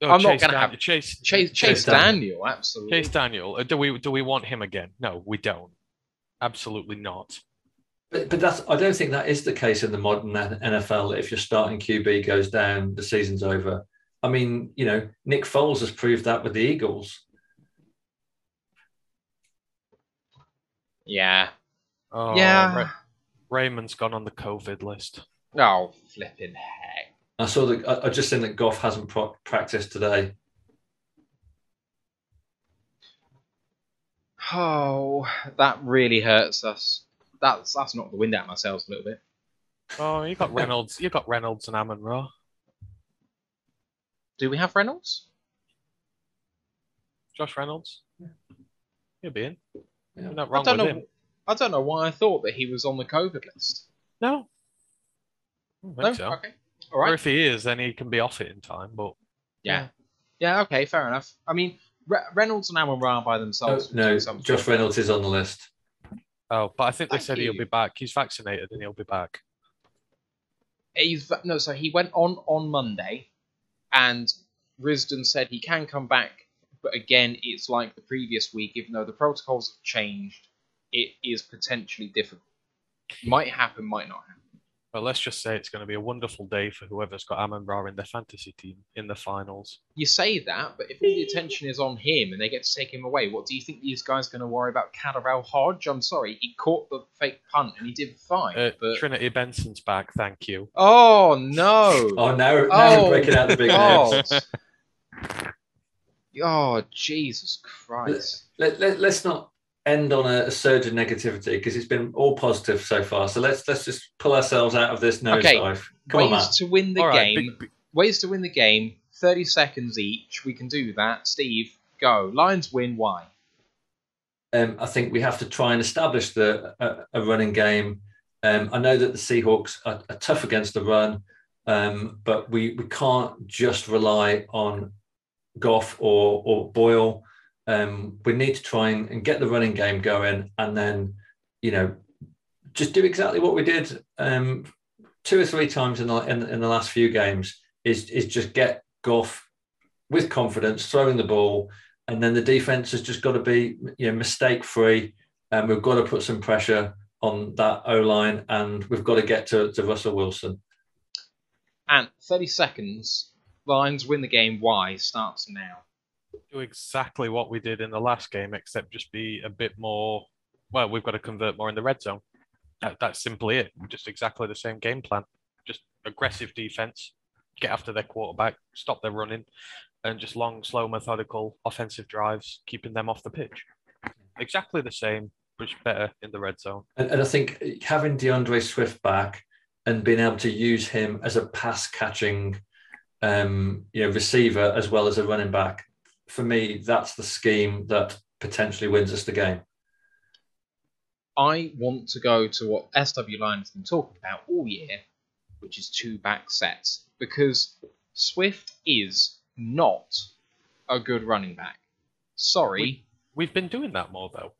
[SPEAKER 5] Oh,
[SPEAKER 4] I'm not gonna
[SPEAKER 5] Dan-
[SPEAKER 4] have-
[SPEAKER 5] Chase
[SPEAKER 4] Chase Chase Daniel, absolutely.
[SPEAKER 5] Chase Daniel. uh, Do we do we want him again? No, we don't. Absolutely not.
[SPEAKER 6] But, but that's I don't think that is the case in the modern NFL. That if your starting QB goes down, the season's over. I mean, you know, Nick Foles has proved that with the Eagles.
[SPEAKER 4] Yeah.
[SPEAKER 5] Oh,
[SPEAKER 4] yeah.
[SPEAKER 5] Ra- Raymond's gone on the COVID list.
[SPEAKER 4] Oh, flipping heck.
[SPEAKER 6] I saw that. I, I just seen that Goff hasn't pro- practiced today.
[SPEAKER 4] Oh, that really hurts us. That's that's knocked the wind out of my sails a little bit.
[SPEAKER 5] Oh, you got Reynolds. You got Reynolds and Amon Ra.
[SPEAKER 4] Do we have Reynolds?
[SPEAKER 5] Josh Reynolds. He'll be in.
[SPEAKER 6] Yeah.
[SPEAKER 5] Not
[SPEAKER 4] I don't
[SPEAKER 5] with
[SPEAKER 4] know.
[SPEAKER 5] him.
[SPEAKER 4] I don't know why I thought that he was on the COVID list.
[SPEAKER 5] No. I don't
[SPEAKER 4] No.
[SPEAKER 5] so.
[SPEAKER 4] Okay. All
[SPEAKER 5] Or if he is, then he can be off it in time. But
[SPEAKER 4] Yeah. Yeah. Okay. Fair enough. I mean, Re- Reynolds and Amon Ra by themselves.
[SPEAKER 6] no
[SPEAKER 4] do something.
[SPEAKER 6] Josh Reynolds is on the list.
[SPEAKER 5] oh, but I think they
[SPEAKER 4] Thank
[SPEAKER 5] said he'll be back. He's vaccinated and he'll be back.
[SPEAKER 4] He's no. So he went on on Monday, and Risdon said he can come back, but again, it's like the previous week. Even though the protocols have changed, it is potentially difficult. Might happen, might not happen.
[SPEAKER 5] But let's just say it's going to be a wonderful day for whoever's got Amon Ra in their fantasy team in the finals.
[SPEAKER 4] You say that, but if all the attention is on him and they get to take him away, what do you think these guys are going to worry about? KhaDarel Hodge? I'm sorry, he caught the fake punt and he did fine.
[SPEAKER 5] Uh,
[SPEAKER 4] but
[SPEAKER 5] Trinity Benson's back. Thank you.
[SPEAKER 4] oh no!
[SPEAKER 6] Oh, now, now
[SPEAKER 4] Oh,
[SPEAKER 6] we're breaking out the big
[SPEAKER 4] God.
[SPEAKER 6] names.
[SPEAKER 4] Oh Jesus Christ!
[SPEAKER 6] Let, let, let's not end on a, a surge of negativity because it's been all positive so far. So let's let's just pull ourselves out of this nosedive.
[SPEAKER 4] Okay,
[SPEAKER 6] Come on,
[SPEAKER 4] Ways
[SPEAKER 6] Matt.
[SPEAKER 4] to win the
[SPEAKER 5] All right,
[SPEAKER 4] game.
[SPEAKER 5] big- big-
[SPEAKER 4] Ways to win the game. Thirty seconds each. We can do that. Steve, go. Lions win. Why?
[SPEAKER 6] um, I think we have to try and establish the a, a running game. Um, I know that the Seahawks are, are tough against the run, um, but we, we can't just rely on Goff or or Boyle. Um, we need to try and, and get the running game going, and then you know just do exactly what we did um, two or three times in the, in, in the last few games. Is is just get Goff with confidence throwing the ball and then the defense has just got to be you know mistake free and we've got to put some pressure on that O line and we've got to get to, to Russell Wilson.
[SPEAKER 4] And thirty seconds. Lions win the game. Why starts now.
[SPEAKER 5] do exactly what we did in the last game, except just be a bit more. Well, we've got to convert more in the red zone. That, that's simply it. Just exactly the same game plan. Just aggressive defense, get after their quarterback, stop their running, and just long, slow, methodical offensive drives, keeping them off the pitch. Exactly the same, but just better in the red zone.
[SPEAKER 6] And, and I think having D'Andre Swift back and being able to use him as a pass catching um, you know, receiver as well as a running back, for me, that's the scheme that potentially wins us the game.
[SPEAKER 4] I want to go to what SW Line has been talking about all year, which is two back sets, because Swift is not a good running back. Sorry,
[SPEAKER 5] We've been doing that more though.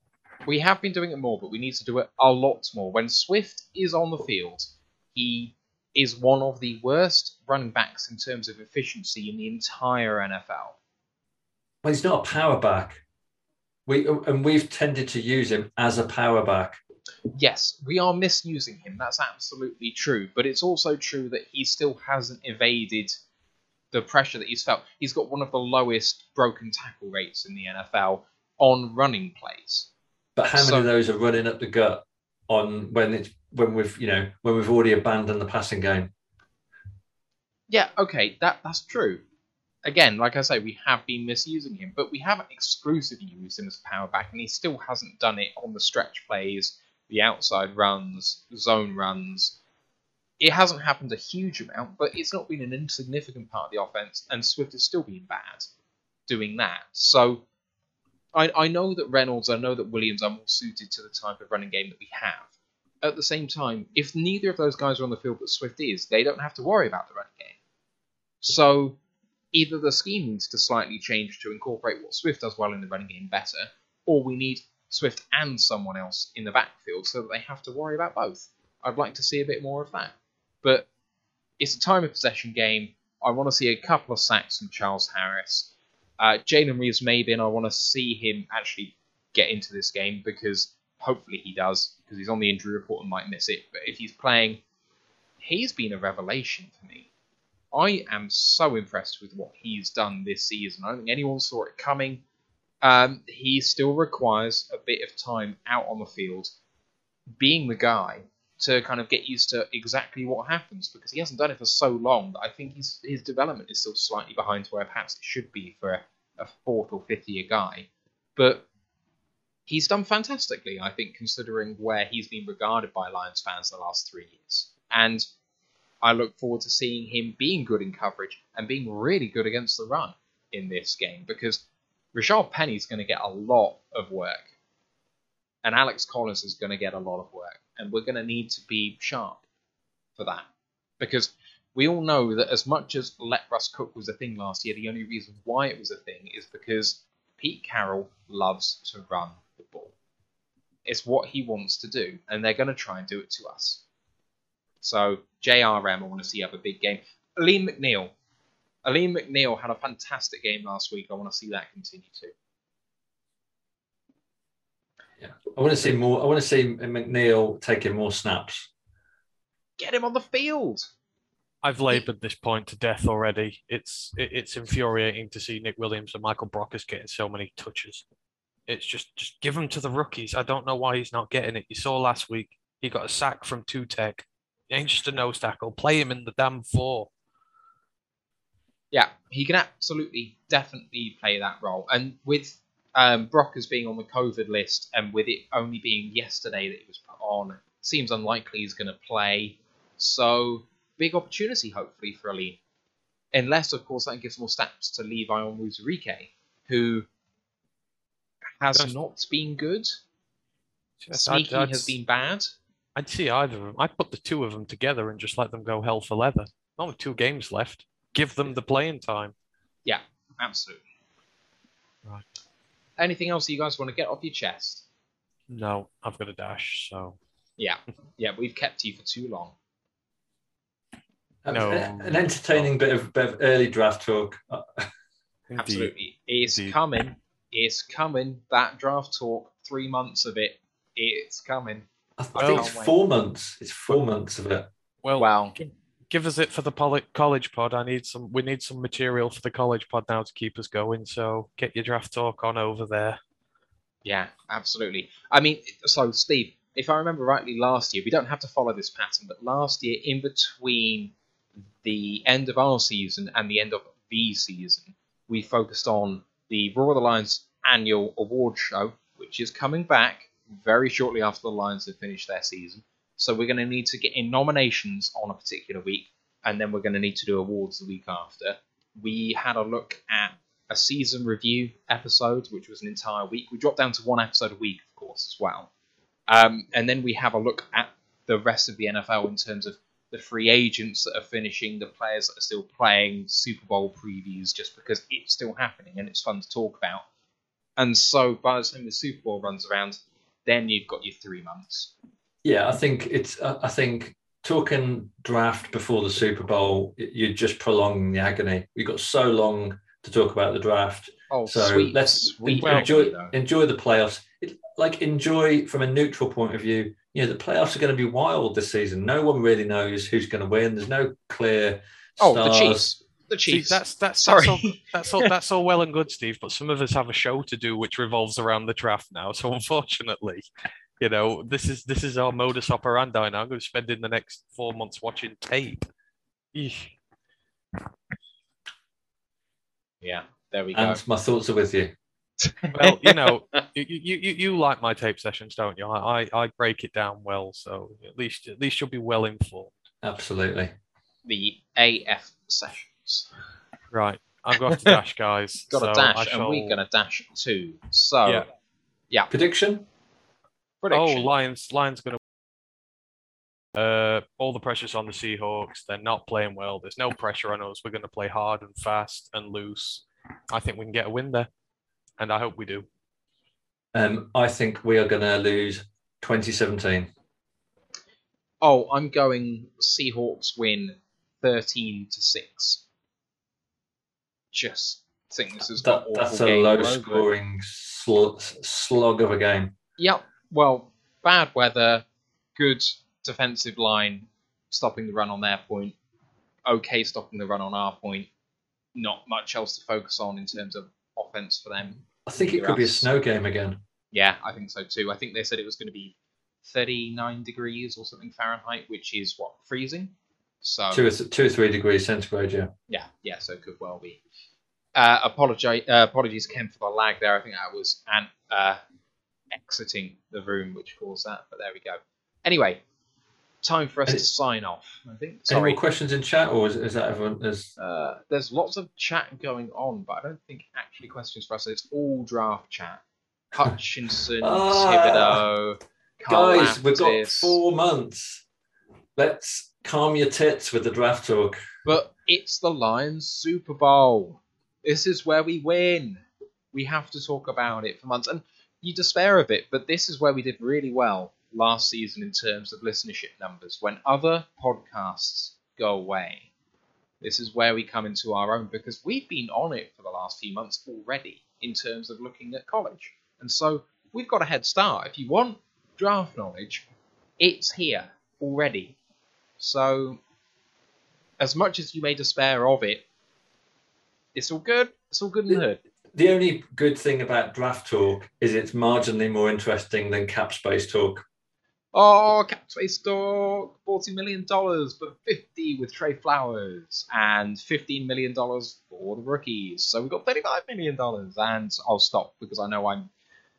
[SPEAKER 4] we have been doing it more, but we need to do it a lot more. When Swift is on the field, he is one of the worst running backs in terms of efficiency in the entire NFL.
[SPEAKER 6] Well, he's not a power back. We and we've tended to use him as a power back.
[SPEAKER 4] Yes, we are misusing him. That's absolutely true. But it's also true that he still hasn't evaded the pressure that he's felt. He's got one of the lowest broken tackle rates in the NFL on running plays.
[SPEAKER 6] But how many
[SPEAKER 4] So-
[SPEAKER 6] of those are running up the gut on when it's when we've you know when we've already abandoned the passing game?
[SPEAKER 4] Yeah, okay, that that's true. Again, like I say, we have been misusing him, but we haven't exclusively used him as a power back, and he still hasn't done it on the stretch plays, the outside runs, zone runs. It hasn't happened a huge amount, but it's not been an insignificant part of the offense, and Swift has still been bad doing that. So I, I know that Reynolds, I know that Williams are more suited to the type of running game that we have. At the same time, if neither of those guys are on the field but Swift is, they don't have to worry about the running game. So either the scheme needs to slightly change to incorporate what Swift does well in the running game better, or we need Swift and someone else in the backfield so that they have to worry about both. I'd like to see a bit more of that. But it's a time of possession game. I want to see a couple of sacks from Charles Harris. Uh, Jalen Reeves-Maybin, I want to see him actually get into this game because hopefully he does, because he's on the injury report and might miss it. But if he's playing, he's been a revelation for me. I am so impressed with what he's done this season. I don't think anyone saw it coming. Um, he still requires a bit of time out on the field, being the guy to kind of get used to exactly what happens because he hasn't done it for so long that I think his his development is still slightly behind where perhaps it should be for a, a fourth or fifth year guy. But he's done fantastically, I think, considering where he's been regarded by Lions fans the last three years. And I look forward to seeing him being good in coverage and being really good against the run in this game because Rashaad Penny's going to get a lot of work. And Alex Collins is going to get a lot of work. And we're going to need to be sharp for that. Because we all know that as much as let Russ cook was a thing last year, the only reason why it was a thing is because Pete Carroll loves to run the ball. It's what he wants to do, and they're going to try and do it to us. So, JRM, I want to see have a big game. Alim McNeill. Alim McNeill had a fantastic game last week. I want to see that continue too.
[SPEAKER 6] Yeah, I want to see more. I want to see McNeill taking more snaps.
[SPEAKER 4] Get him on the field.
[SPEAKER 5] I've laboured this point to death already. It's it's infuriating to see Nick Williams and Michael Brockers getting so many touches. It's just just give him to the rookies. I don't know why he's not getting it. You saw last week he got a sack from two tech. He ain't just a nose tackle. Play him in the damn four.
[SPEAKER 4] Yeah, he can absolutely, definitely play that role. And with um, as being on the COVID list, and with it only being yesterday that he was put on, seems unlikely he's going to play. So big opportunity, hopefully, for Ali. Unless, of course, that gives more snaps to Levi Onwuzurike, who has
[SPEAKER 5] Just-
[SPEAKER 4] not been good.
[SPEAKER 5] I'd-
[SPEAKER 4] Sneaky
[SPEAKER 5] I'd-
[SPEAKER 4] has been bad.
[SPEAKER 5] I'd see either of them. I'd put the two of them together and just let them go hell for leather. Only two games left. Give them the playing time.
[SPEAKER 4] Yeah, absolutely.
[SPEAKER 5] Right.
[SPEAKER 4] Anything else you guys want to get off your chest?
[SPEAKER 5] No, I've got a dash, so
[SPEAKER 4] Yeah, yeah, we've kept you for too long.
[SPEAKER 5] No.
[SPEAKER 6] An, an entertaining bit of, bit of early draft talk.
[SPEAKER 5] Indeed.
[SPEAKER 4] Absolutely. It's
[SPEAKER 5] Indeed.
[SPEAKER 4] coming. It's coming. That draft talk, three months of it, it's coming.
[SPEAKER 6] I, I think it's four months. It's four months of it.
[SPEAKER 5] Well,
[SPEAKER 4] Wow.
[SPEAKER 5] give us it for the poli- college pod. I need some. We need some material for the college pod now to keep us going. So get your draft talk on over there.
[SPEAKER 4] Yeah, absolutely. I mean, so Steve, if I remember rightly, last year we don't have to follow this pattern, but last year, in between the end of our season and the end of the season, we focused on the the Lions annual award show, which is coming back very shortly after the Lions have finished their season. So we're going to need to get in nominations on a particular week, and then we're going to need to do awards the week after. We had a look at a season review episode, which was an entire week. We dropped down to one episode a week, of course, as well. Um, and then we have a look at the rest of the NFL in terms of the free agents that are finishing, the players that are still playing, Super Bowl previews, just because it's still happening and it's fun to talk about. And so by the time the Super Bowl runs around, then you've got your three months.
[SPEAKER 6] Yeah, I think it's. uh, I think talking draft before the Super Bowl, you're just prolonging the agony. We've got so long to talk about the draft.
[SPEAKER 4] Oh,
[SPEAKER 6] So
[SPEAKER 4] sweet,
[SPEAKER 6] let's
[SPEAKER 4] sweet
[SPEAKER 6] enjoy enjoy the playoffs. It, like enjoy from a neutral point of view. You know, the playoffs are going to be wild this season. No one really knows who's going to win. There's no clear.
[SPEAKER 4] Oh, the. Chiefs. The
[SPEAKER 5] See,
[SPEAKER 4] Chiefs.
[SPEAKER 5] that's that's
[SPEAKER 4] Sorry.
[SPEAKER 5] That's all, that's all that's all well and good, Steve. But some of us have a show to do which revolves around the draft now. So unfortunately, you know, this is this is our modus operandi. Now I'm going to spend in the next four months watching tape. Eesh.
[SPEAKER 4] yeah, there we go.
[SPEAKER 6] And my thoughts are with you.
[SPEAKER 5] Well, you know, you, you you you like my tape sessions, don't you? I, I I break it down well, so at least at least you'll be well informed.
[SPEAKER 6] Absolutely.
[SPEAKER 4] the AF sessions.
[SPEAKER 5] Right, I've got to dash, guys.
[SPEAKER 4] Got
[SPEAKER 5] so
[SPEAKER 4] a dash,
[SPEAKER 5] I
[SPEAKER 4] and we're going to dash too. So,
[SPEAKER 5] Yeah.
[SPEAKER 4] yeah,
[SPEAKER 6] Prediction?
[SPEAKER 5] Oh. Lions! Lions going to. Uh, all the pressure's on the Seahawks. They're not playing well. There's no pressure on us. We're going to play hard and fast and loose. I think we can get a win there, and I hope we do.
[SPEAKER 6] Um, I think we are going to lose 2017.
[SPEAKER 4] Oh, I'm going Seahawks win 13 to 6. Just think this is got
[SPEAKER 6] That,
[SPEAKER 4] awful
[SPEAKER 6] that's a low
[SPEAKER 4] over.
[SPEAKER 6] scoring slug, slug of a game.
[SPEAKER 4] Yep. Well, bad weather, good defensive line, stopping the run on their point, okay stopping the run on our point. Not much else to focus on in terms of offense for them.
[SPEAKER 6] I think it could be a snow game again.
[SPEAKER 4] Yeah, I think so too. I think they said it was going to be 39 degrees or something Fahrenheit, which is what freezing. So
[SPEAKER 6] Two or, th- two or three degrees centigrade, yeah.
[SPEAKER 4] yeah, yeah, so it could well be. Uh, apologize, uh, apologies, Ken, for the lag there. I think that was Ant uh, exiting the room which caused that, but there we go. Anyway, time for us to sign off. I think.
[SPEAKER 6] Any
[SPEAKER 4] Sorry,
[SPEAKER 6] more questions in chat, or is, is that everyone? Is,
[SPEAKER 4] uh, there's lots of chat going on, but I don't think actually questions for us. It's all draft chat. Hutchinson,
[SPEAKER 6] Ah,
[SPEAKER 4] Thibodeaux,
[SPEAKER 6] guys, we've got four months. Let's calm your tits with the draft talk.
[SPEAKER 4] But it's the Lions Super Bowl. This is where we win. We have to talk about it for months. And you despair of it, but this is where we did really well last season in terms of listenership numbers. When other podcasts go away, this is where we come into our own because we've been on it for the last few months already in terms of looking at college. And so we've got a head start. If you want draft knowledge, it's here already. So as much as you may despair of it, it's all good. It's all good in the hood.
[SPEAKER 6] The only good thing about draft talk is it's marginally more interesting than cap space talk.
[SPEAKER 4] Oh, cap space talk, forty million dollars, but fifty with Trey Flowers, and fifteen million dollars for the rookies. So we've got thirty-five million dollars, and I'll stop because I know I'm.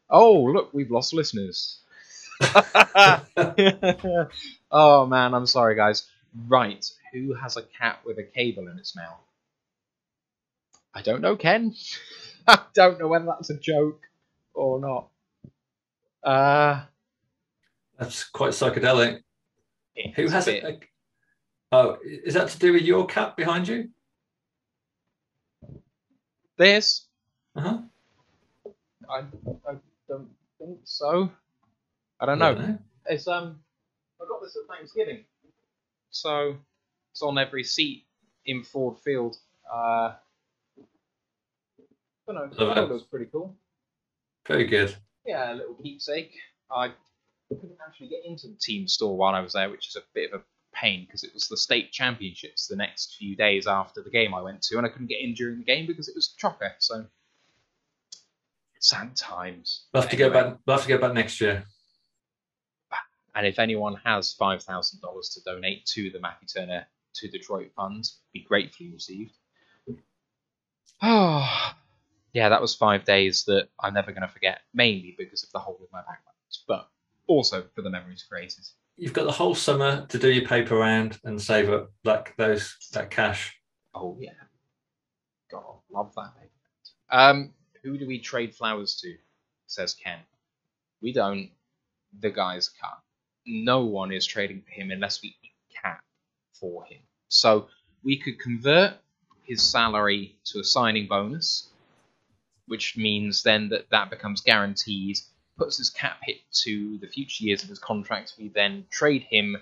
[SPEAKER 4] Oh, look, we've lost listeners. oh man, I'm sorry, guys. Right, who has a cat with a cable in its mouth? I don't know, Ken. I don't know whether that's a joke or not. Uh,
[SPEAKER 6] That's quite psychedelic. Who has it?
[SPEAKER 4] bit-
[SPEAKER 6] Oh, is that to do with your cat behind you?
[SPEAKER 4] This?
[SPEAKER 6] Uh huh.
[SPEAKER 4] I, I don't think so. I don't know. It's um, I got this at Thanksgiving, so it's on every seat in Ford Field. Uh, I don't know. I thought
[SPEAKER 6] it.
[SPEAKER 4] it was pretty cool.
[SPEAKER 6] Very good.
[SPEAKER 4] Yeah, a little keepsake. I couldn't actually get into the team store while I was there, which is a bit of a pain because it was the state championships the next few days after the game I went to, and I couldn't get in during the game because it was chocker. So sad times.
[SPEAKER 6] We'll have to
[SPEAKER 4] Anyway.
[SPEAKER 6] go back. We'll have to go back next year.
[SPEAKER 4] And if anyone has five thousand dollars to donate to the Matthew Turner to Detroit Fund, be gratefully received. Oh, yeah, that was five days that I'm never going to forget, mainly because of the hole in my background, but also for the memories created.
[SPEAKER 6] You've got the whole summer to do your paper round and save up like those that cash.
[SPEAKER 4] Oh yeah, God, love that. Um, who do we trade flowers to? Says Ken. We don't. the guy's cut. No one is trading for him unless we cap for him. So we could convert his salary to a signing bonus, which means then that that becomes guaranteed, puts his cap hit to the future years of his contract. We then trade him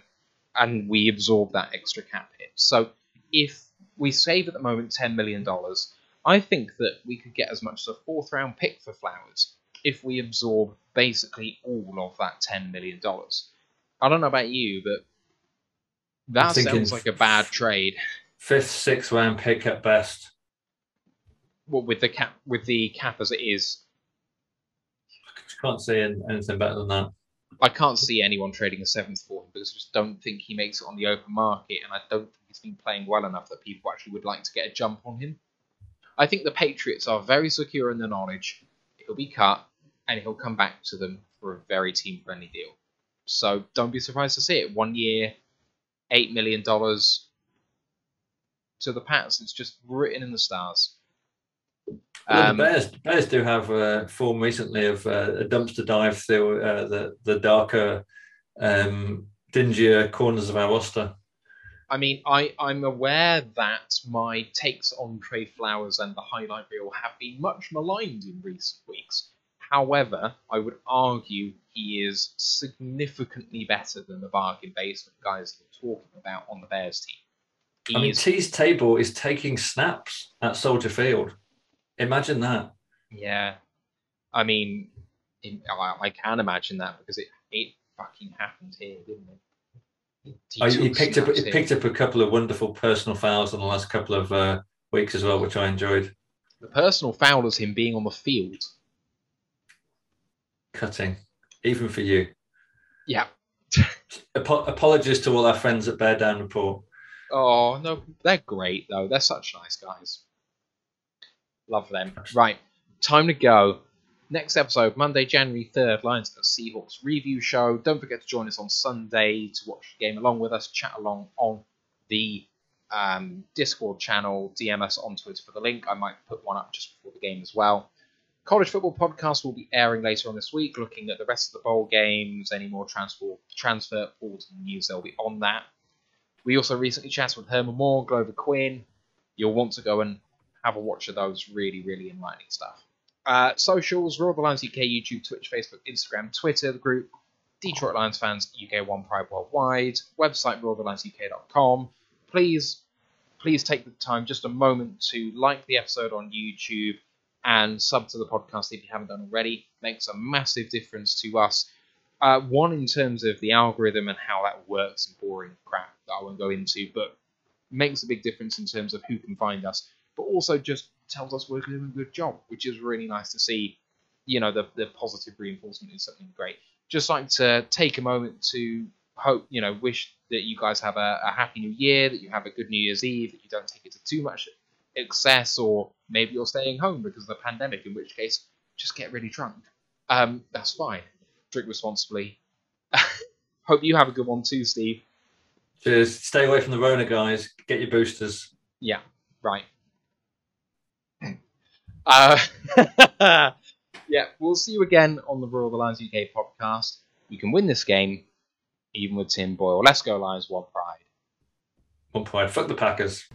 [SPEAKER 4] and we absorb that extra cap hit. So if we save at the moment $10 million, I think that we could get as much as a fourth round pick for Flowers if we absorb basically all of that $10 million. I don't know about you, but that sounds like a bad trade.
[SPEAKER 6] Fifth, sixth round pick at best.
[SPEAKER 4] Well, with the cap, with the cap as it is,
[SPEAKER 6] Can't see anything better than that.
[SPEAKER 4] I can't see anyone trading a seventh for him because I just don't think he makes it on the open market, and I don't think he's been playing well enough that people actually would like to get a jump on him. I think the Patriots are very secure in the knowledge he'll be cut and he'll come back to them for a very team friendly deal. So don't be surprised to see it. One year, eight million dollars to the Pats. It's just written in the stars.
[SPEAKER 6] Well,
[SPEAKER 4] Um,
[SPEAKER 6] the Bears, Bears do have uh, form recently of uh, a dumpster dive through uh, the the darker, um, dingier corners of our roster.
[SPEAKER 4] I mean, I, I'm aware that my takes on Trey Flowers and the highlight reel have been much maligned in recent weeks. However, I would argue he is significantly better than the bargain basement guys that we're talking about on the Bears team. He
[SPEAKER 6] I mean,
[SPEAKER 4] is-
[SPEAKER 6] Teez Tabor is taking snaps at Soldier Field. Imagine that.
[SPEAKER 4] yeah. I mean, in, I, I can imagine that because it, it fucking happened here, didn't it? He,
[SPEAKER 6] Oh, he picked up
[SPEAKER 4] here.
[SPEAKER 6] picked up a couple of wonderful personal fouls in the last couple of uh, weeks as well, which I enjoyed.
[SPEAKER 4] The personal foul was him being on the field.
[SPEAKER 6] Cutting, even for you.
[SPEAKER 4] Yeah.
[SPEAKER 6] Apo- apologies to all our friends at Bear Down Report.
[SPEAKER 4] Oh no, they're great though. They're such nice guys. Love them. Right, time to go. Next episode, Monday, January third, Lions vs Seahawks review show. Don't forget to join us on Sunday to watch the game along with us. Chat along on the um, Discord channel. DM us on Twitter for the link. I might put one up just before the game as well. College football podcast will be airing later on this week, looking at the rest of the bowl games, any more transfer transfer portal news. They'll be on that. We also recently chatted with Herman Moore, Glover Quin. You'll want to go and have a watch of those. Really, really enlightening stuff. Uh, socials, Royal Lions UK, YouTube, Twitch, Facebook, Instagram, Twitter, the group, Detroit Lions fans, UK One Pride Worldwide, website, royalthelionsuk.com. Please, please take the time, just a moment, to like the episode on YouTube and sub to the podcast if you haven't done already. Makes a massive difference to us. Uh, one in terms of the algorithm and how that works and boring crap that I won't go into, but makes a big difference in terms of who can find us, but also just tells us we're doing a good job, which is really nice to see. You know, the, the positive reinforcement is something great. Just like to take a moment to hope, you know, wish that you guys have a, a happy new year, that you have a good New Year's Eve, that you don't take it to too much excess, or maybe you're staying home because of the pandemic, in which case, just get really drunk. Um, that's fine. Drink responsibly. Hope you have a good one too, Steve.
[SPEAKER 6] Cheers. Stay away from the Rona, guys. Get your boosters.
[SPEAKER 4] Yeah, right. Uh, yeah, we'll see you again on the Royal the Lions UK podcast. We can win this game, even with Tim Boyle. Let's go, Lions, one pride.
[SPEAKER 6] One pride. Fuck the Packers.